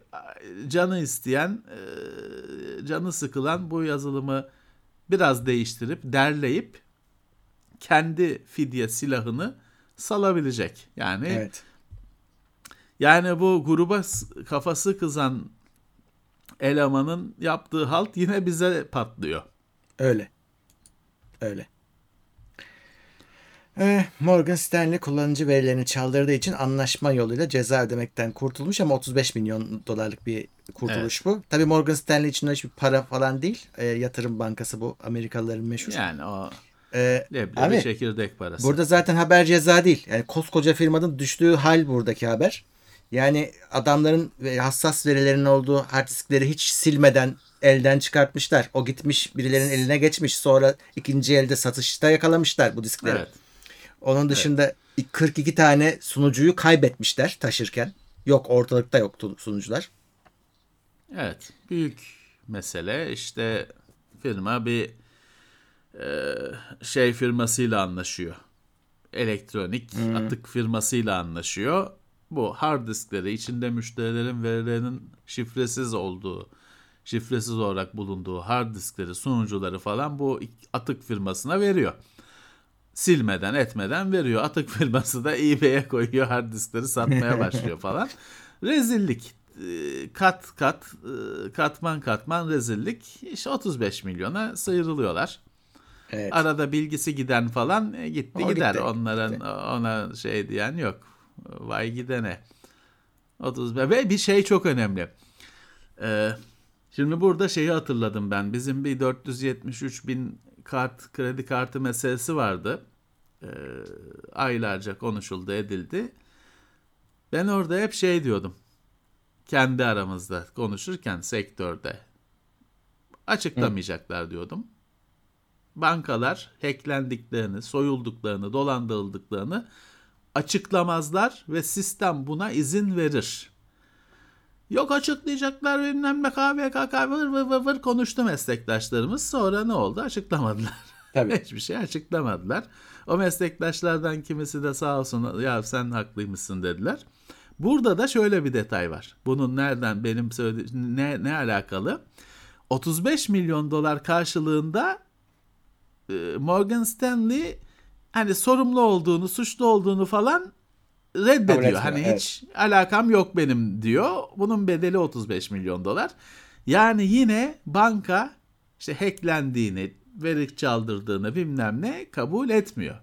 [SPEAKER 4] canı isteyen, e, canı sıkılan bu yazılımı biraz değiştirip, derleyip kendi fidye silahını salabilecek. Yani evet. Yani bu gruba kafası kızan elemanın yaptığı halt yine bize patlıyor.
[SPEAKER 3] Öyle. Öyle. Ee, Morgan Stanley kullanıcı verilerini çaldırdığı için anlaşma yoluyla ceza ödemekten kurtulmuş ama 35 milyon dolarlık bir kurtuluş evet. bu. Tabii Morgan Stanley için hiçbir para falan değil. E, yatırım bankası bu Amerikalıların meşhur.
[SPEAKER 4] Yani o ee, Leblebi abi, çekirdek parası.
[SPEAKER 3] Burada zaten haber ceza değil. Yani koskoca firmanın düştüğü hal buradaki haber. Yani adamların hassas verilerinin olduğu hard diskleri hiç silmeden elden çıkartmışlar. O gitmiş birilerinin eline geçmiş. Sonra ikinci elde satışta yakalamışlar bu diskleri. Evet. Onun dışında evet. 42 tane sunucuyu kaybetmişler taşırken. Yok ortalıkta yoktu sunucular.
[SPEAKER 4] Evet. Büyük mesele işte firma bir e, şey firmasıyla anlaşıyor. Elektronik hmm. atık firmasıyla anlaşıyor bu hard diskleri içinde müşterilerin verilerinin şifresiz olduğu, şifresiz olarak bulunduğu hard diskleri, sunucuları falan bu atık firmasına veriyor. Silmeden etmeden veriyor. Atık firması da eBay'e koyuyor hard diskleri satmaya başlıyor falan. Rezillik ee, kat kat e, katman katman rezillik işte 35 milyona sıyrılıyorlar. Evet. Arada bilgisi giden falan e, gitti o gider. Gitti, Onların gitti. ona şey diyen yok. Vay gidene. 30 ve bir şey çok önemli. Ee, şimdi burada şeyi hatırladım ben. Bizim bir 473 bin kart kredi kartı meselesi vardı. Ee, aylarca konuşuldu edildi. Ben orada hep şey diyordum. Kendi aramızda konuşurken sektörde açıklamayacaklar Hı. diyordum. Bankalar hacklendiklerini, soyulduklarını, dolandırıldıklarını açıklamazlar ve sistem buna izin verir. Yok açıklayacaklar bilmem ne KVKK vır vır vır vır konuştu meslektaşlarımız. Sonra ne oldu? Açıklamadılar.
[SPEAKER 3] Tabii.
[SPEAKER 4] Hiçbir şey açıklamadılar. O meslektaşlardan kimisi de sağ olsun ya sen haklıymışsın dediler. Burada da şöyle bir detay var. Bunun nereden benim söylediğim ne, ne alakalı? 35 milyon dolar karşılığında Morgan Stanley hani sorumlu olduğunu, suçlu olduğunu falan reddediyor.
[SPEAKER 3] etmiyor,
[SPEAKER 4] Hani
[SPEAKER 3] evet.
[SPEAKER 4] hiç alakam yok benim diyor. Bunun bedeli 35 milyon dolar. Yani yine banka işte hacklendiğini, veri çaldırdığını bilmem ne kabul etmiyor.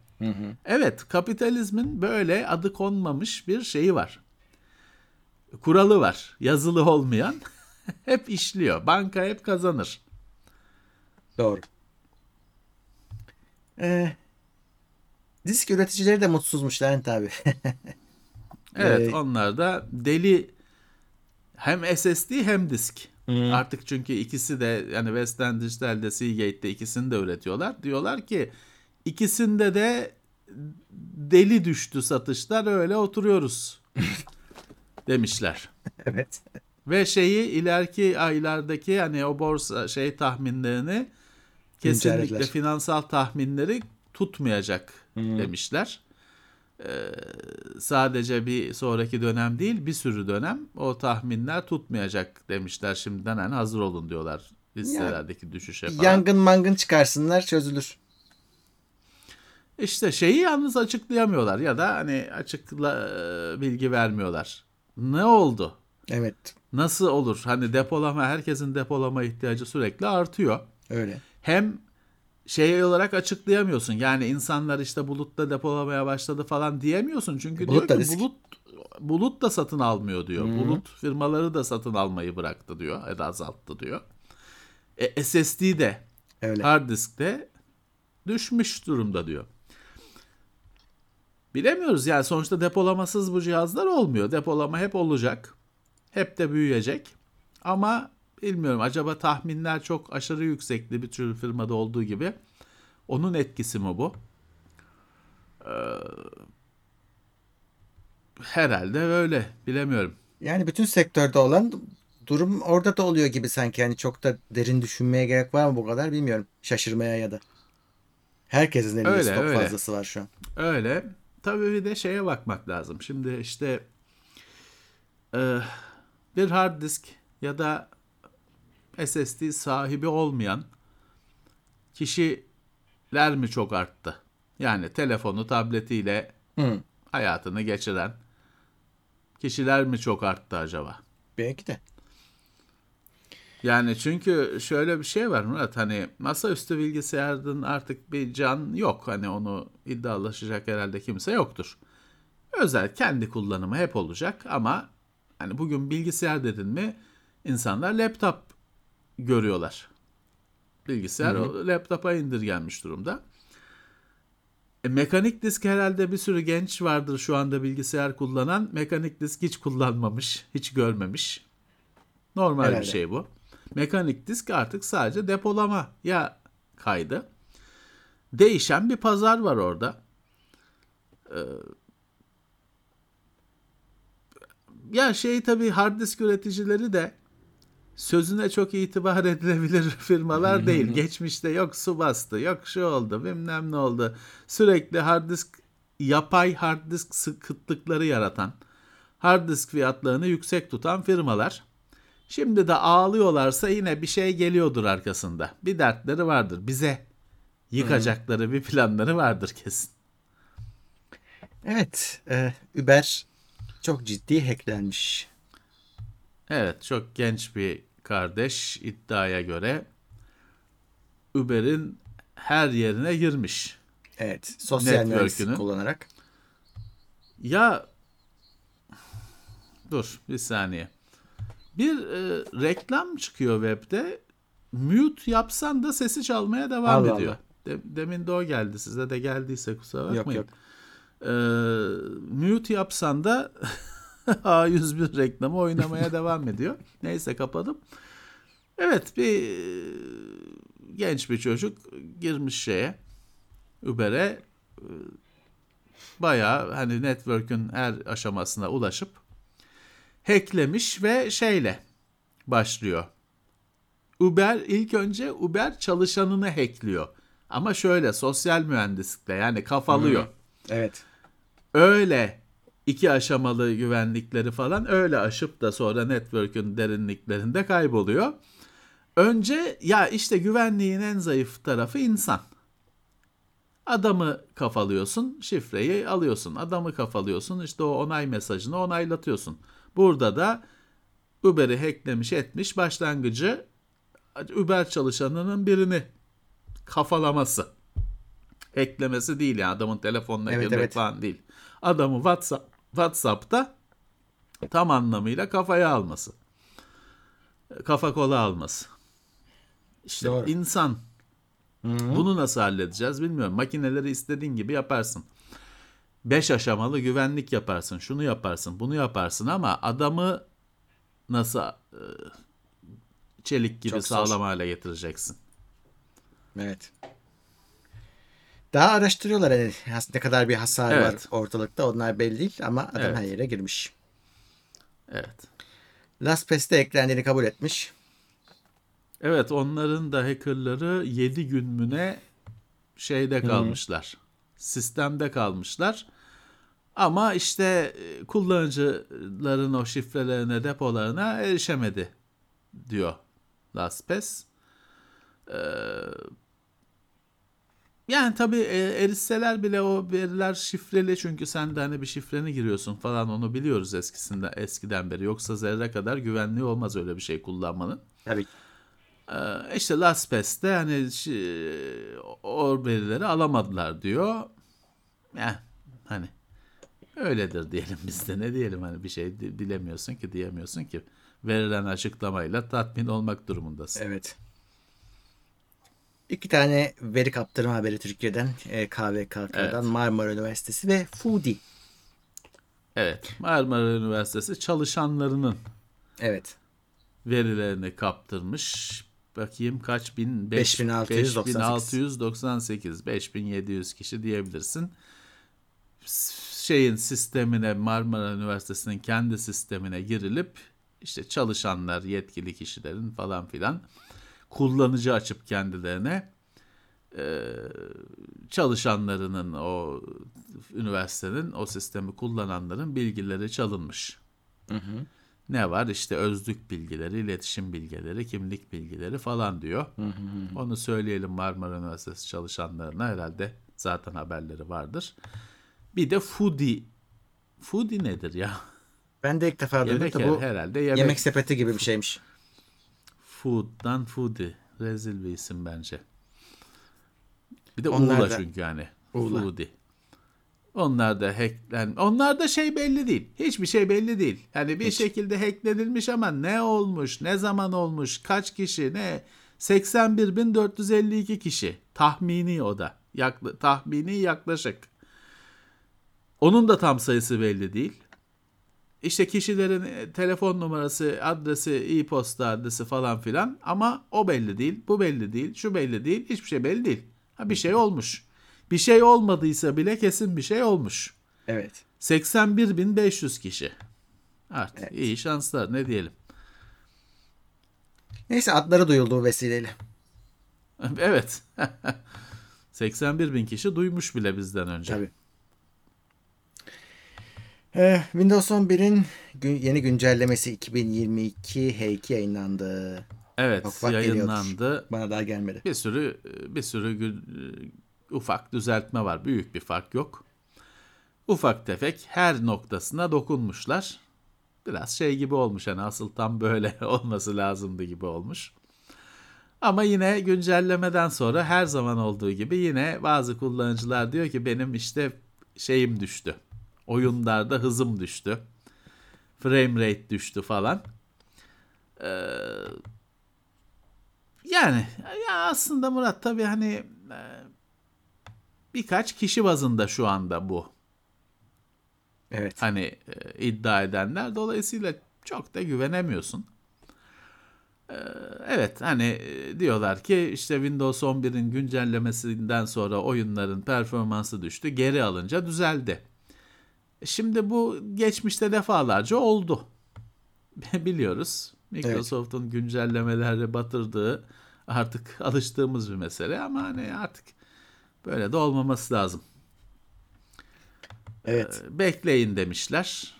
[SPEAKER 4] Evet, kapitalizmin böyle adı konmamış bir şeyi var. Kuralı var. Yazılı olmayan hep işliyor. Banka hep kazanır.
[SPEAKER 3] Doğru. Ee, disk üreticileri de mutsuzmuş Levent abi.
[SPEAKER 4] Evet,
[SPEAKER 3] Ee,
[SPEAKER 4] onlar da deli hem SSD hem disk. Artık çünkü ikisi de yani Western Digital'de Seagate'de ikisini de üretiyorlar. Diyorlar ki ikisinde de deli düştü satışlar öyle oturuyoruz demişler.
[SPEAKER 3] evet.
[SPEAKER 4] Ve şeyi ileriki aylardaki hani o borsa şey tahminlerini kesinlikle finansal tahminleri tutmayacak demişler. Ee, sadece bir sonraki dönem değil bir sürü dönem o tahminler tutmayacak demişler şimdiden hani hazır olun diyorlar listelerdeki düşüşe falan.
[SPEAKER 3] Yangın mangın çıkarsınlar çözülür.
[SPEAKER 4] İşte şeyi yalnız açıklayamıyorlar ya da hani açıkla e, bilgi vermiyorlar. Ne oldu?
[SPEAKER 3] Evet
[SPEAKER 4] Nasıl olur? Hani depolama herkesin depolama ihtiyacı sürekli artıyor.
[SPEAKER 3] öyle.
[SPEAKER 4] Hem şey olarak açıklayamıyorsun. Yani insanlar işte bulutta depolamaya başladı falan diyemiyorsun. Çünkü
[SPEAKER 3] Bulut da
[SPEAKER 4] diyor ki bulut bulut da satın almıyor diyor. Bulut firmaları da satın almayı bıraktı diyor. Ya da azalttı diyor. E, SSD de
[SPEAKER 3] Öyle.
[SPEAKER 4] hard diskte düşmüş durumda diyor. Bilemiyoruz yani sonuçta depolamasız bu cihazlar olmuyor. Depolama hep olacak. Hep de büyüyecek. Ama bilmiyorum acaba tahminler çok aşırı yüksekti bir tür firmada olduğu gibi. Onun etkisi mi bu? Ee, herhalde öyle. Bilemiyorum.
[SPEAKER 3] Yani bütün sektörde olan durum orada da oluyor gibi sanki. Yani çok da derin düşünmeye gerek var mı bu kadar bilmiyorum. Şaşırmaya ya da. Herkesin elinde
[SPEAKER 4] Öyle,
[SPEAKER 3] stok
[SPEAKER 4] öyle.
[SPEAKER 3] fazlası var şu an.
[SPEAKER 4] Öyle. Tabii bir de şeye bakmak lazım. Şimdi işte e, bir hard disk ya da SSD sahibi olmayan kişiler mi çok arttı? Yani telefonu, tabletiyle
[SPEAKER 3] Hı,
[SPEAKER 4] hayatını geçiren kişiler mi çok arttı acaba?
[SPEAKER 3] belki de.
[SPEAKER 4] Yani çünkü şöyle bir şey var Murat hani masaüstü bilgisayarın artık bir can yok. Hani onu iddialaşacak herhalde kimse yoktur. Özel kendi kullanımı hep olacak ama hani bugün bilgisayar dedin mi insanlar laptop görüyorlar. Bilgisayar o laptopa indirgenmiş durumda. E, mekanik disk herhalde bir sürü genç vardır şu anda bilgisayar kullanan. Mekanik disk hiç kullanmamış, hiç görmemiş. Normal
[SPEAKER 3] Herhalde.
[SPEAKER 4] bir şey bu. Mekanik disk artık sadece depolamaya kaydı. Değişen bir pazar var orada. Ee, ya şey tabii hard disk üreticileri de sözüne çok itibar edilebilir firmalar değil. Geçmişte yok su bastı, yok şu oldu, bilmem ne oldu. Sürekli hard disk, yapay hard disk sıkıntılıkları yaratan, hard disk fiyatlarını yüksek tutan firmalar. Şimdi de ağlıyorlarsa yine bir şey geliyordur arkasında. Bir dertleri vardır. Bize yıkacakları bir planları vardır kesin.
[SPEAKER 3] Evet. e, Uber çok ciddi hacklenmiş.
[SPEAKER 4] Evet, çok genç bir kardeş iddiaya göre Uber'in her yerine girmiş.
[SPEAKER 3] Evet. Sosyal
[SPEAKER 4] Network'ünü.
[SPEAKER 3] kullanarak.
[SPEAKER 4] Ya dur bir saniye. Bir e, reklam çıkıyor webde. Mute yapsan da sesi çalmaya devam
[SPEAKER 3] Allah
[SPEAKER 4] ediyor.
[SPEAKER 3] Allah.
[SPEAKER 4] De- demin de o geldi. Size de geldiyse kusura
[SPEAKER 3] Yok
[SPEAKER 4] bakmayın.
[SPEAKER 3] yok.
[SPEAKER 4] Ee, mute yapsan da A101 reklamı oynamaya devam ediyor. Neyse kapadım. Evet bir e, genç bir çocuk girmiş şeye Uber'e e, bayağı hani network'ün her aşamasına ulaşıp hacklemiş ve şeyle başlıyor. Uber ilk önce Uber çalışanını hackliyor. Ama şöyle sosyal mühendislikte yani kafalıyor.
[SPEAKER 3] Evet.
[SPEAKER 4] Öyle iki aşamalı güvenlikleri falan öyle aşıp da sonra network'ün derinliklerinde kayboluyor. Önce ya işte güvenliğin en zayıf tarafı insan. Adamı kafalıyorsun, şifreyi alıyorsun. Adamı kafalıyorsun, işte o onay mesajını onaylatıyorsun. Burada da Uber'i hacklemiş etmiş başlangıcı Uber çalışanının birini kafalaması. Hacklemesi değil yani adamın telefonuna
[SPEAKER 3] Evet,
[SPEAKER 4] girmek
[SPEAKER 3] evet.
[SPEAKER 4] falan değil. Adamı WhatsApp, WhatsApp'ta tam anlamıyla kafaya alması. Kafa kola alması. İşte
[SPEAKER 3] Doğru.
[SPEAKER 4] insan bunu nasıl halledeceğiz bilmiyorum. Makineleri istediğin gibi yaparsın. Beş aşamalı güvenlik yaparsın. Şunu yaparsın, bunu yaparsın ama adamı nasıl e, çelik gibi
[SPEAKER 3] Çok zor.
[SPEAKER 4] sağlam hale getireceksin?
[SPEAKER 3] Evet. Daha araştırıyorlar hani ne kadar bir hasar
[SPEAKER 4] Evet.
[SPEAKER 3] var ortalıkta onlar belli değil ama adam
[SPEAKER 4] Evet.
[SPEAKER 3] her yere girmiş.
[SPEAKER 4] Evet.
[SPEAKER 3] LastPass'te eklendiğini kabul etmiş.
[SPEAKER 4] Evet onların da hackerları 7 gün mü ne şeyde kalmışlar. Sistemde kalmışlar. Ama işte e, kullanıcıların o şifrelerine, depolarına erişemedi diyor LastPass. Ee, yani tabii e, erişseler bile o veriler şifreli çünkü sen de hani bir şifreni giriyorsun falan onu biliyoruz eskisinden eskiden beri. Yoksa zerre kadar güvenli olmaz öyle bir şey kullanmanın.
[SPEAKER 3] Tabii.
[SPEAKER 4] Ee, işte LastPass'te hani o verileri alamadılar diyor. Ya hani öyledir diyelim biz de ne diyelim hani bir şey di- dilemiyorsun ki diyemiyorsun ki verilen açıklamayla tatmin olmak durumundasın.
[SPEAKER 3] Evet. İki tane veri kaptırma haberi Türkiye'den. E, KVKK'dan
[SPEAKER 4] Evet.
[SPEAKER 3] Marmara Üniversitesi ve Foodie.
[SPEAKER 4] Evet Marmara Üniversitesi çalışanlarının
[SPEAKER 3] Evet.
[SPEAKER 4] verilerini kaptırmış. Bakayım kaç bin? Beş-
[SPEAKER 3] 5698.
[SPEAKER 4] 5698, 5700 kişi diyebilirsin. Şeyin sistemine Marmara Üniversitesi'nin kendi sistemine girilip işte çalışanlar, yetkili kişilerin falan filan kullanıcı açıp kendilerine e, çalışanlarının o üniversitenin o sistemi kullananların bilgileri çalınmış. Ne var? İşte özlük bilgileri, iletişim bilgileri, kimlik bilgileri falan diyor. Onu söyleyelim Marmara Üniversitesi çalışanlarına herhalde zaten haberleri vardır. Bir de foodie. Foodie nedir ya?
[SPEAKER 3] Ben de ilk defa duydum
[SPEAKER 4] Yemek her-
[SPEAKER 3] bu
[SPEAKER 4] herhalde yemek.
[SPEAKER 3] yemek sepeti gibi bir şeymiş.
[SPEAKER 4] Food'dan foodie. Rezil bir isim bence. Bir de
[SPEAKER 3] Onlar
[SPEAKER 4] Uğla
[SPEAKER 3] da-
[SPEAKER 4] çünkü yani.
[SPEAKER 3] Uğla.
[SPEAKER 4] Foodie. Onlar da hacklen, onlar da şey belli değil. Hiçbir şey belli değil. Yani bir şekilde hacklenilmiş ama ne olmuş, ne zaman olmuş, kaç kişi, ne 81.452 kişi. Tahmini o da. Yakla, tahmini yaklaşık. Onun da tam sayısı belli değil. İşte kişilerin e, telefon numarası, adresi, e-posta adresi falan filan ama o belli değil, bu belli değil, şu belli değil, hiçbir şey belli değil. Ha bir şey olmuş. Bir şey olmadıysa bile kesin bir şey olmuş.
[SPEAKER 3] Evet.
[SPEAKER 4] 81.500 kişi. Artık iyi şanslar ne diyelim.
[SPEAKER 3] Neyse adları duyuldu bu vesileyle.
[SPEAKER 4] Evet. 81 bin kişi duymuş bile bizden önce.
[SPEAKER 3] Tabii. Ee, Windows 11'in gün- yeni güncellemesi 2022 H2 yayınlandı.
[SPEAKER 4] Evet,
[SPEAKER 3] Bak, bak
[SPEAKER 4] yayınlandı.
[SPEAKER 3] Bana daha gelmedi.
[SPEAKER 4] Bir sürü bir sürü ufak düzeltme var. Büyük bir fark yok. Ufak tefek her noktasına dokunmuşlar. Biraz şey gibi olmuş hani asıl tam böyle olması lazımdı gibi olmuş. Ama yine güncellemeden sonra her zaman olduğu gibi yine bazı kullanıcılar diyor ki benim işte şeyim düştü. Oyunlarda hızım düştü. Frame rate düştü falan. Ee, yani ya aslında Murat tabii hani e, birkaç kişi bazında şu anda bu.
[SPEAKER 3] Evet.
[SPEAKER 4] Hani e, iddia edenler dolayısıyla çok da güvenemiyorsun. Ee, Evet hani e, diyorlar ki işte Windows 11'in güncellemesinden sonra oyunların performansı düştü. Geri alınca düzeldi. Şimdi bu geçmişte defalarca oldu. Biliyoruz. Microsoft'un güncellemelerle batırdığı artık alıştığımız bir mesele ama hani artık Böyle de olmaması lazım.
[SPEAKER 3] Evet.
[SPEAKER 4] Ee, bekleyin demişler.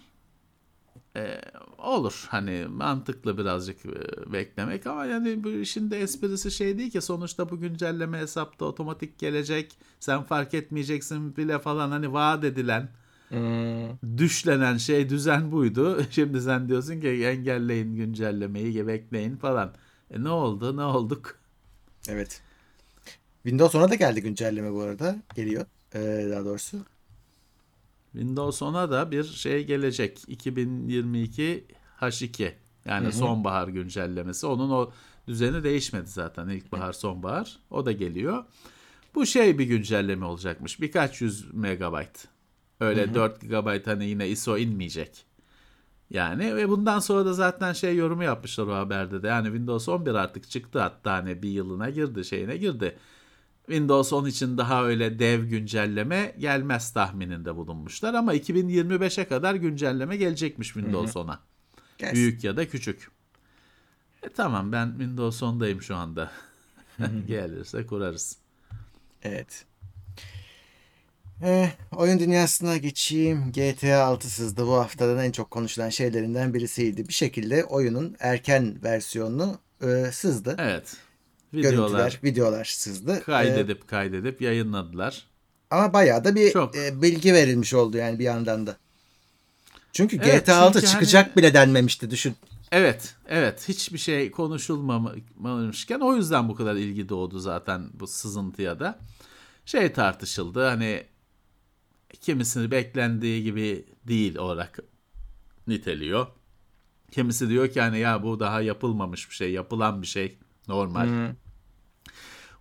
[SPEAKER 4] Ee, olur hani mantıklı birazcık e, beklemek ama yani bu işin de esprisi şey değil ki sonuçta bu güncelleme hesapta otomatik gelecek. Sen fark etmeyeceksin bile falan hani vaat edilen
[SPEAKER 3] Hmm,
[SPEAKER 4] düşlenen şey düzen buydu. Şimdi sen diyorsun ki engelleyin güncellemeyi bekleyin falan. E ne oldu ne olduk?
[SPEAKER 3] evet. Windows 10'a da geldi güncelleme bu arada. Geliyor. Ee, daha doğrusu.
[SPEAKER 4] Windows 10'a da bir şey gelecek. 2022 H2 yani sonbahar güncellemesi. Onun o düzeni değişmedi zaten. İlkbahar sonbahar. O da geliyor. Bu şey bir güncelleme olacakmış. Birkaç yüz megabayt. Öyle 4 GB hani yine ISO inmeyecek. Yani ve bundan sonra da zaten şey yorumu yapmışlar o haberde de. Yani Windows 11 artık çıktı hatta hani bir yılına girdi şeyine girdi. Windows 10 için daha öyle dev güncelleme gelmez tahmininde bulunmuşlar ama 2025'e kadar güncelleme gelecekmiş Windows 10'a.
[SPEAKER 3] Gelsin.
[SPEAKER 4] Büyük ya da küçük. E tamam ben Windows 10'dayım şu anda. Gelirse kurarız.
[SPEAKER 3] Evet. Eh, oyun dünyasına geçeyim. GTA 6 sızdı bu haftadan en çok konuşulan şeylerinden birisiydi. Bir şekilde oyunun erken versiyonunu e, sızdı.
[SPEAKER 4] Evet. Videolar
[SPEAKER 3] Görüntüler, videolar sızdı. Eh,
[SPEAKER 4] kaydedip kaydedip yayınladılar.
[SPEAKER 3] ama bayağı da bir
[SPEAKER 4] Çok.
[SPEAKER 3] e, bilgi verilmiş oldu yani bir yandan da. Çünkü
[SPEAKER 4] Evet,
[SPEAKER 3] GTA 6
[SPEAKER 4] çünkü
[SPEAKER 3] çıkacak
[SPEAKER 4] hani-
[SPEAKER 3] bile denmemişti düşün.
[SPEAKER 4] Evet, evet. Hiçbir şey konuşulmamışken o yüzden bu kadar ilgi doğdu zaten bu sızıntıya da. Şey tartışıldı hani kimisini beklendiği gibi değil olarak niteliyor. Kimisi diyor ki hani ya bu daha yapılmamış bir şey, yapılan bir şey normal.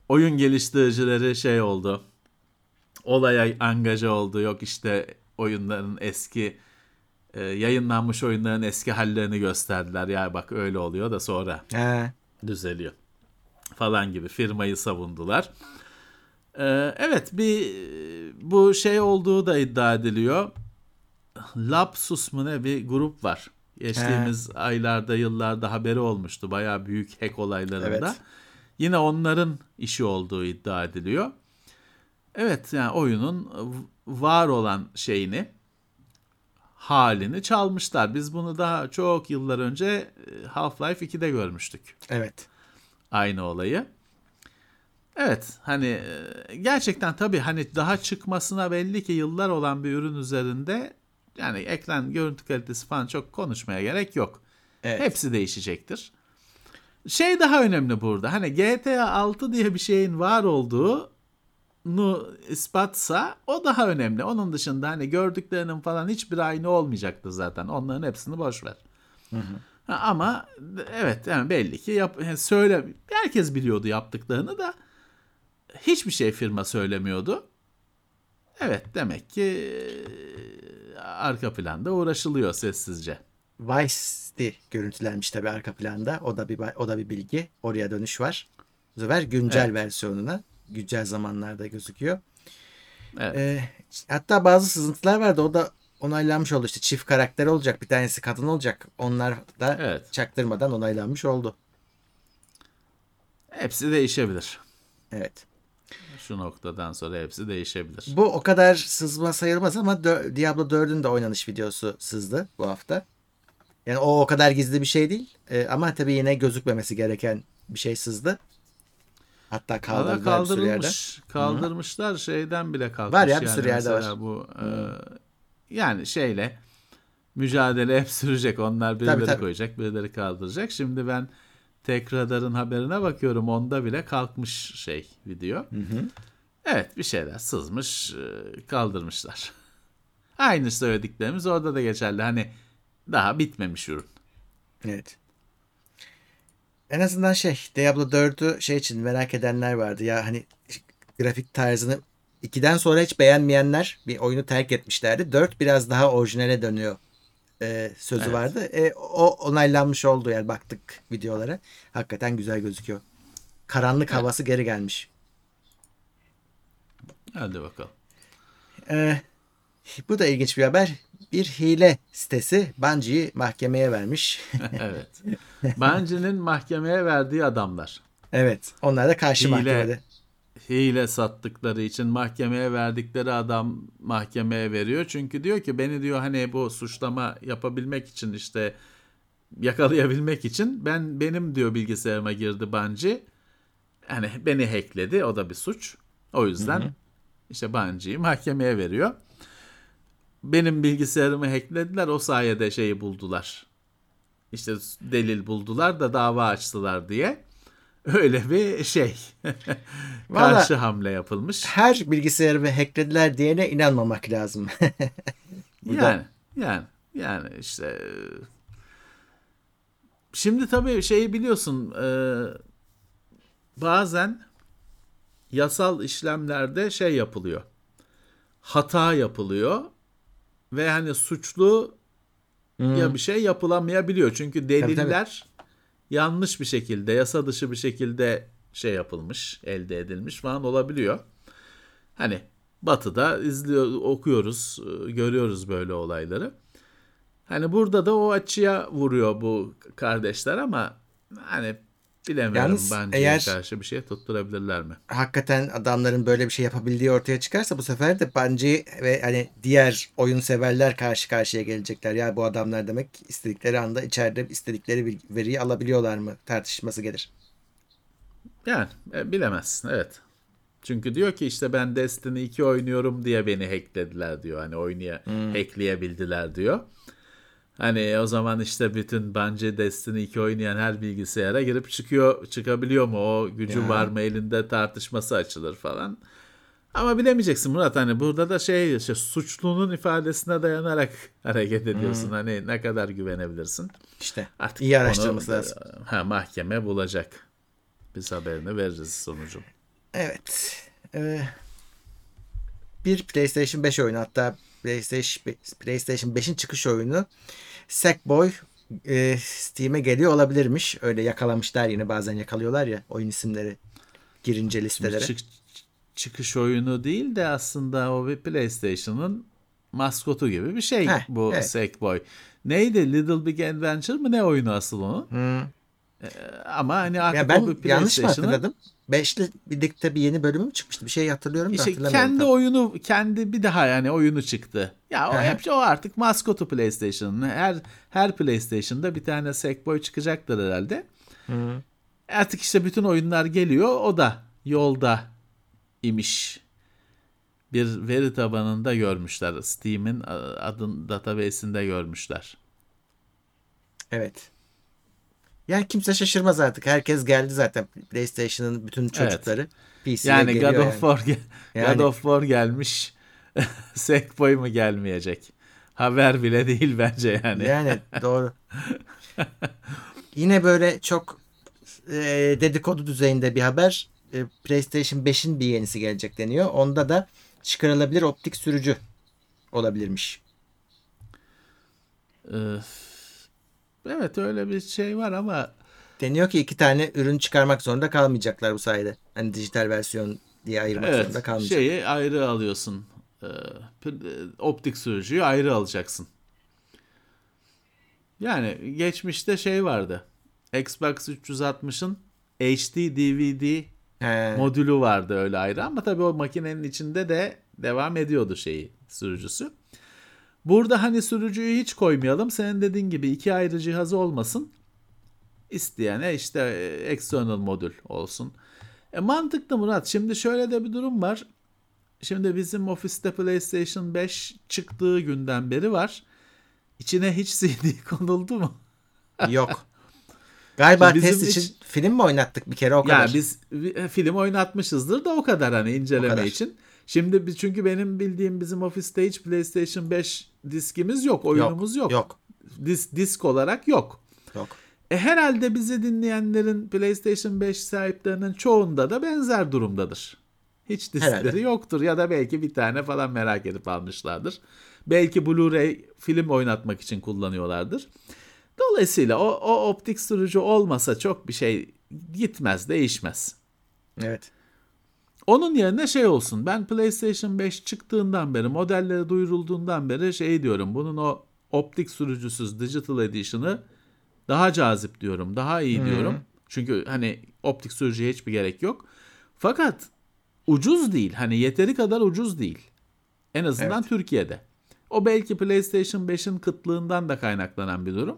[SPEAKER 4] Oyun geliştiricileri şey oldu. Olaya angaja oldu. Yok işte oyunların eski e, yayınlanmış oyunların eski hallerini gösterdiler. Ya bak öyle oluyor da sonra
[SPEAKER 3] He.
[SPEAKER 4] düzeliyor falan gibi firmayı savundular. Ee, evet bir bu şey olduğu da iddia ediliyor. Lapsus mu ne bir grup var. Geçtiğimiz aylarda yıllarda haberi olmuştu. Bayağı büyük hack olaylarında.
[SPEAKER 3] Evet.
[SPEAKER 4] Yine onların işi olduğu iddia ediliyor. Evet yani oyunun var olan şeyini halini çalmışlar. Biz bunu daha çok yıllar önce e, Half-Life 2'de görmüştük
[SPEAKER 3] Evet.
[SPEAKER 4] aynı olayı. Evet hani gerçekten tabii hani daha çıkmasına belli ki yıllar olan bir ürün üzerinde yani ekran görüntü kalitesi falan çok konuşmaya gerek yok.
[SPEAKER 3] Evet.
[SPEAKER 4] Hepsi değişecektir. Şey daha önemli burada. Hani GTA 6 diye bir şeyin var olduğunu ispatsa o daha önemli. Onun dışında hani gördüklerinin falan hiçbir aynı olmayacaktır zaten. Onların hepsini boş ver. Ha, Ama evet yani belli ki yap, söyle herkes biliyordu yaptıklarını da hiçbir şey firma söylemiyordu. Evet demek ki e, arka planda uğraşılıyor sessizce.
[SPEAKER 3] Vice'di görüntülenmiş tabii arka planda. O da bir o da bir bilgi. Oraya dönüş var. Bu sefer güncel
[SPEAKER 4] Evet.
[SPEAKER 3] versiyonuna güncel zamanlarda gözüküyor.
[SPEAKER 4] Evet.
[SPEAKER 3] Ee, hatta bazı sızıntılar vardı. O da onaylanmış oldu. İşte çift karakter olacak. Bir tanesi kadın olacak. Onlar da
[SPEAKER 4] Evet.
[SPEAKER 3] çaktırmadan onaylanmış oldu.
[SPEAKER 4] Hepsi değişebilir.
[SPEAKER 3] Evet.
[SPEAKER 4] Şu noktadan sonra hepsi değişebilir.
[SPEAKER 3] Bu o kadar sızma sayılmaz ama Diablo 4'ün de oynanış videosu sızdı bu hafta. Yani o o kadar gizli bir şey değil. Ee, ama tabii yine gözükmemesi gereken bir şey sızdı. Hatta kaldırdılar bir sürü yerden.
[SPEAKER 4] kaldırılmış. Kaldırmışlar şeyden bile kalkmış.
[SPEAKER 3] Var ya, bir
[SPEAKER 4] yani
[SPEAKER 3] sürü yerde
[SPEAKER 4] mesela
[SPEAKER 3] var.
[SPEAKER 4] Bu e, yani şeyle mücadele hep sürecek. Onlar birileri
[SPEAKER 3] Tabii, tabii.
[SPEAKER 4] koyacak, birileri kaldıracak. Şimdi ben tek radarın haberine bakıyorum. Onda bile kalkmış şey video. Evet bir şeyler sızmış, e, kaldırmışlar. Aynı söylediklerimiz orada da geçerli. Hani daha bitmemiş ürün.
[SPEAKER 3] Evet. En azından şey Diablo 4'ü şey için merak edenler vardı ya hani grafik tarzını 2'den sonra hiç beğenmeyenler bir oyunu terk etmişlerdi. 4 biraz daha orijinale dönüyor e, sözü
[SPEAKER 4] Evet.
[SPEAKER 3] vardı. E, o onaylanmış oldu yani baktık videolara. Hakikaten güzel gözüküyor. Karanlık havası geri gelmiş.
[SPEAKER 4] Hadi bakalım.
[SPEAKER 3] E, bu da ilginç bir haber. Bir hile sitesi Bungie'yi mahkemeye vermiş.
[SPEAKER 4] evet. Bungie'nin mahkemeye verdiği adamlar.
[SPEAKER 3] evet. Onlar da karşı
[SPEAKER 4] Hile.
[SPEAKER 3] mahkemede.
[SPEAKER 4] Hile sattıkları için mahkemeye verdikleri adam mahkemeye veriyor. Çünkü diyor ki beni diyor hani bu suçlama yapabilmek için işte yakalayabilmek için ben benim diyor bilgisayarıma girdi Bungie. Yani beni hackledi o da bir suç. O yüzden işte Bungie'yi mahkemeye veriyor. Benim bilgisayarımı hacklediler o sayede şeyi buldular. İşte delil buldular da dava açtılar diye. Öyle bir şey.
[SPEAKER 3] Vallahi-
[SPEAKER 4] Karşı hamle yapılmış.
[SPEAKER 3] Her bilgisayarımı hacklediler diyene inanmamak lazım.
[SPEAKER 4] Yani yani yani işte e, şimdi tabii şeyi biliyorsun e, bazen yasal işlemlerde şey yapılıyor. Hata yapılıyor ve hani suçlu ya bir şey yapılamayabiliyor. Çünkü deliller yanlış bir şekilde, yasa dışı bir şekilde şey yapılmış, elde edilmiş falan olabiliyor. Hani Batı'da izliyor, okuyoruz, e, görüyoruz böyle olayları. Hani burada da o açıya vuruyor bu kardeşler ama hani bilemiyorum
[SPEAKER 3] Yalnız
[SPEAKER 4] bence
[SPEAKER 3] eğer-
[SPEAKER 4] karşı bir şey tutturabilirler mi?
[SPEAKER 3] hakikaten adamların böyle bir şey yapabildiği ortaya çıkarsa bu sefer de Bungie ve hani diğer oyun severler karşı karşıya gelecekler. Ya bu adamlar demek istedikleri anda içeride istedikleri veriyi alabiliyorlar mı tartışması gelir.
[SPEAKER 4] Yani e, bilemezsin evet. Çünkü diyor ki işte ben Destiny 2 oynuyorum diye beni hacklediler diyor. Hani oynaya hackleyebildiler diyor. Hani o zaman işte bütün bence Destiny 2 oynayan her bilgisayara girip çıkıyor çıkabiliyor mu? O gücü
[SPEAKER 3] Ya.
[SPEAKER 4] var mı elinde tartışması açılır falan. Ama bilemeyeceksin Murat hani burada da şey işte suçlunun ifadesine dayanarak hareket ediyorsun. Hani ne kadar güvenebilirsin?
[SPEAKER 3] İşte
[SPEAKER 4] Artık
[SPEAKER 3] iyi
[SPEAKER 4] onu,
[SPEAKER 3] araştırması lazım.
[SPEAKER 4] e, Ha, mahkeme bulacak. Biz haberini veririz sonucu.
[SPEAKER 3] Evet. Ee, bir PlayStation 5 oyunu hatta PlayStation PlayStation 5'in çıkış oyunu Sackboy e, Steam'e geliyor olabilirmiş. Öyle yakalamışlar yine bazen yakalıyorlar ya oyun isimleri girince listelere.
[SPEAKER 4] Çık- çıkış oyunu değil de aslında o bir PlayStation'ın maskotu gibi bir şey
[SPEAKER 3] Heh,
[SPEAKER 4] bu
[SPEAKER 3] evet.
[SPEAKER 4] Sackboy. Neydi? Little Big Adventure mı ne oyunu asıl onun?
[SPEAKER 3] Hmm.
[SPEAKER 4] Ama hani artık
[SPEAKER 3] Ya
[SPEAKER 4] o
[SPEAKER 3] ben
[SPEAKER 4] bir
[SPEAKER 3] yanlış mı
[SPEAKER 4] PlayStation'ın
[SPEAKER 3] hatırladım? 5'li birlikte bir yeni bölümü mü çıkmıştı? Bir şey hatırlıyorum da
[SPEAKER 4] işte
[SPEAKER 3] hatırlamıyorum.
[SPEAKER 4] kendi
[SPEAKER 3] tam.
[SPEAKER 4] oyunu kendi bir daha yani oyunu çıktı. Ya o hep o artık maskotu PlayStation'ın. Her her PlayStation'da bir tane Sackboy çıkacaktır herhalde.
[SPEAKER 3] Hı.
[SPEAKER 4] Artık işte bütün oyunlar geliyor. O da yolda imiş. Bir veri tabanında görmüşler. Steam'in e, adın database'inde görmüşler.
[SPEAKER 3] Evet. Yani kimse şaşırmaz artık. Herkes geldi zaten. PlayStation'ın bütün çocukları. PC'ye
[SPEAKER 4] Yani
[SPEAKER 3] geliyor
[SPEAKER 4] God of. War
[SPEAKER 3] Yani-
[SPEAKER 4] God of War gelmiş. Sackboy mu gelmeyecek? Haber bile değil bence yani.
[SPEAKER 3] Yani doğru. Yine böyle çok e, dedikodu düzeyinde bir haber. E, PlayStation 5'in bir yenisi gelecek deniyor. Onda da çıkarılabilir optik sürücü olabilirmiş.
[SPEAKER 4] Ee, evet öyle bir şey var ama
[SPEAKER 3] Deniyor ki iki tane ürün çıkarmak zorunda kalmayacaklar bu sayede. Hani dijital versiyon diye ayırmak zorunda
[SPEAKER 4] evet
[SPEAKER 3] kalmayacak.
[SPEAKER 4] şeyi ayrı alıyorsun. Ee, p- optik sürücüyü ayrı alacaksın. Yani geçmişte şey vardı. Xbox 360'ın HD DVD
[SPEAKER 3] He.
[SPEAKER 4] modülü vardı öyle ayrı ama tabii o makinenin içinde de devam ediyordu şeyi sürücüsü. Burada hani sürücüyü hiç koymayalım. Senin dediğin gibi iki ayrı cihazı olmasın. İsteyene işte e, external modül olsun. E mantıklı Murat. Şimdi şöyle de bir durum var. Şimdi bizim ofiste PlayStation 5 çıktığı günden beri var. İçine hiç CD konuldu mu?
[SPEAKER 3] Yok. Galiba
[SPEAKER 4] Bizim
[SPEAKER 3] test
[SPEAKER 4] hiç-
[SPEAKER 3] için film mi oynattık bir kere o kadar.
[SPEAKER 4] Yani biz e, film oynatmışızdır da o kadar hani inceleme
[SPEAKER 3] kadar.
[SPEAKER 4] için. Şimdi biz çünkü benim bildiğim bizim ofiste hiç PlayStation 5 diskimiz yok, oyunumuz yok.
[SPEAKER 3] Yok.
[SPEAKER 4] Dis, disk olarak yok.
[SPEAKER 3] Yok.
[SPEAKER 4] E herhalde bizi dinleyenlerin PlayStation 5 sahiplerinin çoğunda da benzer durumdadır. Hiç diskleri
[SPEAKER 3] Herhalde.
[SPEAKER 4] yoktur ya da belki bir tane falan merak edip almışlardır. Belki Blu-ray film oynatmak için kullanıyorlardır. Dolayısıyla o, o optik sürücü olmasa çok bir şey gitmez, değişmez.
[SPEAKER 3] Evet.
[SPEAKER 4] Onun yerine şey olsun. Ben PlayStation 5 çıktığından beri, modelleri duyurulduğundan beri şey diyorum. Bunun o optik sürücüsüz Digital Edition'ı daha cazip diyorum. Daha iyi diyorum. Çünkü hani optik sürücüye hiçbir gerek yok. Fakat ucuz değil. Hani yeteri kadar ucuz değil. En azından
[SPEAKER 3] Evet.
[SPEAKER 4] Türkiye'de. O belki PlayStation 5'in kıtlığından da kaynaklanan bir durum.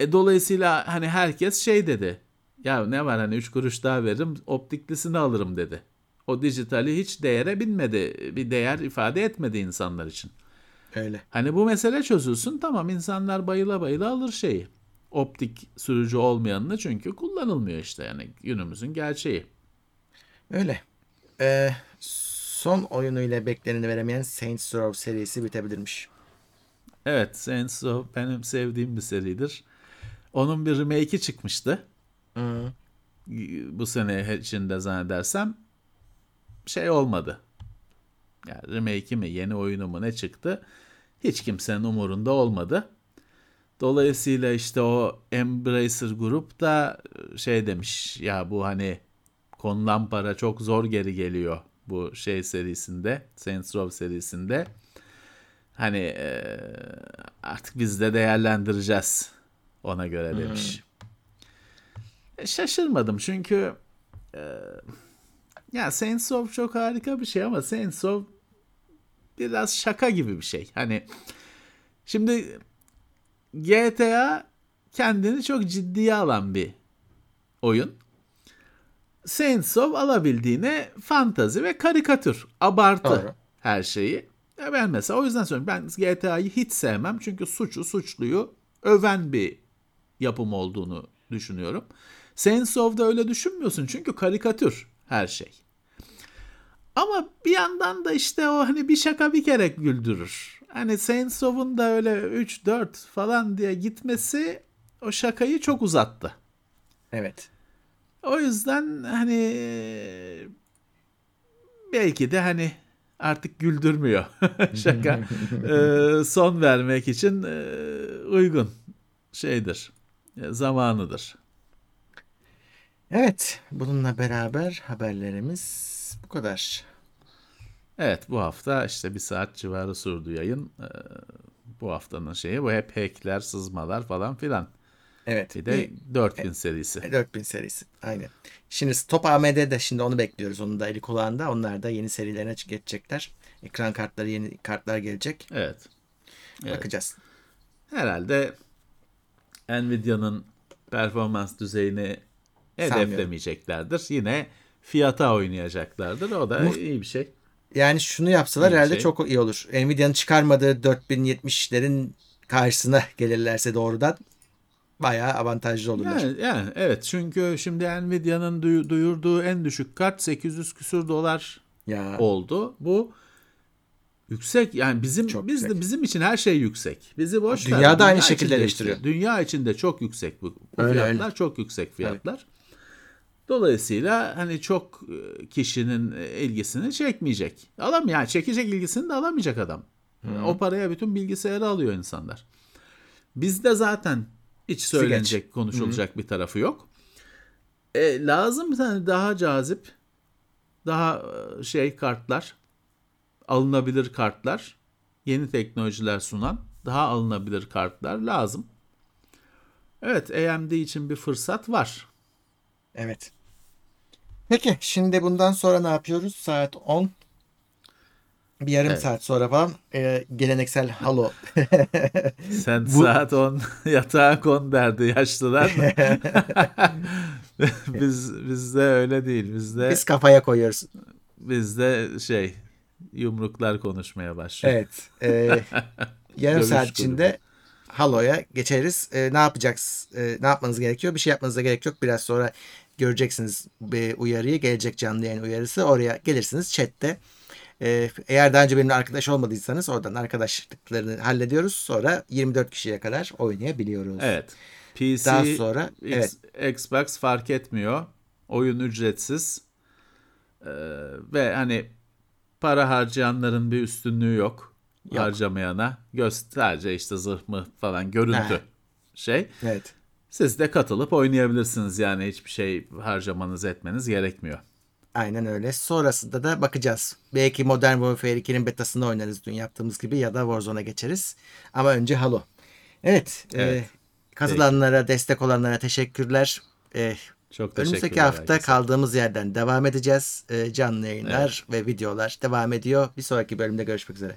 [SPEAKER 4] E, dolayısıyla hani herkes şey dedi. Ya ne var hani 3 kuruş daha veririm optiklisini alırım dedi. O dijitali hiç değere binmedi. Bir değer ifade etmedi insanlar için.
[SPEAKER 3] Öyle.
[SPEAKER 4] Hani bu mesele çözülsün tamam insanlar bayıla bayıla alır şeyi. Optik sürücü olmayanını çünkü kullanılmıyor işte yani günümüzün gerçeği.
[SPEAKER 3] Öyle. Ee, son oyunuyla bekleneni veremeyen Saints Row serisi bitebilirmiş.
[SPEAKER 4] Evet Saints Row benim sevdiğim bir seridir. Onun bir remake'i çıkmıştı.
[SPEAKER 3] Hı.
[SPEAKER 4] Bu sene içinde zannedersem şey olmadı. Yani remake'i mi yeni oyunu mu ne çıktı hiç kimsenin umurunda olmadı. Dolayısıyla işte o Embracer grup da şey demiş ya bu hani konulan para çok zor geri geliyor bu şey serisinde Saints Row serisinde. Hani e, artık biz de değerlendireceğiz ona göre demiş. Şaşırmadım çünkü e, ya Saints Row çok harika bir şey ama Saints Row biraz şaka gibi bir şey. Hani şimdi GTA kendini çok ciddiye alan bir oyun. Saints Row alabildiğine fantazi ve karikatür. Abartı
[SPEAKER 3] Doğru.
[SPEAKER 4] her şeyi. Ya ben mesela o yüzden söylüyorum. Ben GTA'yı hiç sevmem. Çünkü suçu suçluyu öven bir yapım olduğunu düşünüyorum. Saints Row'da öyle düşünmüyorsun. Çünkü karikatür her şey. Ama bir yandan da işte o hani bir şaka bir kere güldürür. Hani Saints Row'un da öyle 3-4 falan diye gitmesi o şakayı çok uzattı.
[SPEAKER 3] Evet.
[SPEAKER 4] O yüzden hani belki de hani artık güldürmüyor şaka. Ee, son vermek için e, uygun şeydir. e, Zamanıdır.
[SPEAKER 3] Evet. Bununla beraber haberlerimiz bu kadar.
[SPEAKER 4] Evet bu hafta işte bir saat civarı sürdü yayın. Ee, bu haftanın şeyi bu hep hackler, sızmalar falan filan.
[SPEAKER 3] Evet.
[SPEAKER 4] Bir de 4000 serisi.
[SPEAKER 3] 4000 serisi. Aynen. Şimdi Stop AMD'de şimdi onu bekliyoruz. Onun da eli kulağında. Onlar da yeni serilerine geçecekler. Ekran kartları yeni kartlar gelecek.
[SPEAKER 4] Evet. Evet.
[SPEAKER 3] Bakacağız.
[SPEAKER 4] Herhalde Nvidia'nın performans düzeyini. Hedeflemeyeceklerdir. Yine fiyata oynayacaklardır. O da
[SPEAKER 3] Muht-
[SPEAKER 4] iyi bir şey.
[SPEAKER 3] Yani şunu yapsalar
[SPEAKER 4] İyi
[SPEAKER 3] herhalde
[SPEAKER 4] şey.
[SPEAKER 3] çok iyi olur. Nvidia'nın çıkarmadığı 4070'lerin karşısına gelirlerse doğrudan bayağı avantajlı olurlar.
[SPEAKER 4] Yani, yani evet çünkü şimdi Nvidia'nın duyu- duyurduğu en düşük kart 800 küsür dolar
[SPEAKER 3] ya
[SPEAKER 4] oldu. Bu yüksek yani bizim
[SPEAKER 3] Çok
[SPEAKER 4] biz de
[SPEAKER 3] yüksek.
[SPEAKER 4] bizim için her şey yüksek. Bizi boş.
[SPEAKER 3] Dünya da aynı şekilde eleştiriyor.
[SPEAKER 4] işte. Dünya içinde çok yüksek bu, bu
[SPEAKER 3] Öyle,
[SPEAKER 4] fiyatlar. Çok yüksek fiyatlar. Dolayısıyla hani çok e, kişinin e, ilgisini çekmeyecek. Alam yani çekecek ilgisini de alamayacak adam. O paraya bütün bilgisayarı alıyor insanlar. Bizde zaten hiç söylenecek, konuşulacak bir tarafı yok. E, lazım bir tane daha cazip, daha e, şey kartlar, alınabilir kartlar, yeni teknolojiler sunan daha alınabilir kartlar lazım. Evet, AMD için bir fırsat var.
[SPEAKER 3] evet. Peki şimdi bundan sonra ne yapıyoruz? Saat 10. Bir yarım
[SPEAKER 4] Evet.
[SPEAKER 3] saat sonra falan e, geleneksel Halo.
[SPEAKER 4] Sen saat 10 yatağa kon derdi yaşlılar. biz bizde öyle değil. Bizde
[SPEAKER 3] Biz kafaya koyuyoruz.
[SPEAKER 4] bizde şey yumruklar konuşmaya başlıyor.
[SPEAKER 3] Evet. E, yarım saat içinde Halo'ya geçeriz. E, ne yapacaksınız? E, ne yapmanız gerekiyor? Bir şey yapmanıza gerek yok. Biraz sonra göreceksiniz bir uyarıyı. Gelecek canlı yayın uyarısı. Oraya gelirsiniz chatte. E, eğer daha önce benimle arkadaş olmadıysanız oradan arkadaşlıklarını hallediyoruz. Sonra 24 kişiye kadar oynayabiliyoruz.
[SPEAKER 4] Evet. PC,
[SPEAKER 3] Daha sonra
[SPEAKER 4] X- Xbox fark etmiyor. Oyun ücretsiz. Ee, ve hani para harcayanların bir üstünlüğü yok.
[SPEAKER 3] Yok.
[SPEAKER 4] Harcamayana. Gösterce işte zırh mı falan görüntü
[SPEAKER 3] Heh.
[SPEAKER 4] şey.
[SPEAKER 3] Evet.
[SPEAKER 4] Siz de katılıp oynayabilirsiniz yani hiçbir şey harcamanız etmeniz gerekmiyor.
[SPEAKER 3] Aynen öyle. Sonrasında da bakacağız. Belki Modern Warfare 2'nin betasını oynarız dün yaptığımız gibi ya da Warzone'a geçeriz. Ama önce Halo. Evet.
[SPEAKER 4] E, evet.
[SPEAKER 3] E, katılanlara, Peki. destek olanlara teşekkürler. E,
[SPEAKER 4] Çok teşekkürler.
[SPEAKER 3] Önümüzdeki hafta
[SPEAKER 4] herkese.
[SPEAKER 3] kaldığımız yerden devam edeceğiz. E, canlı yayınlar evet. ve videolar devam ediyor. Bir sonraki bölümde görüşmek üzere.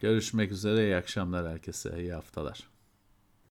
[SPEAKER 4] Görüşmek üzere. İyi akşamlar herkese. İyi haftalar.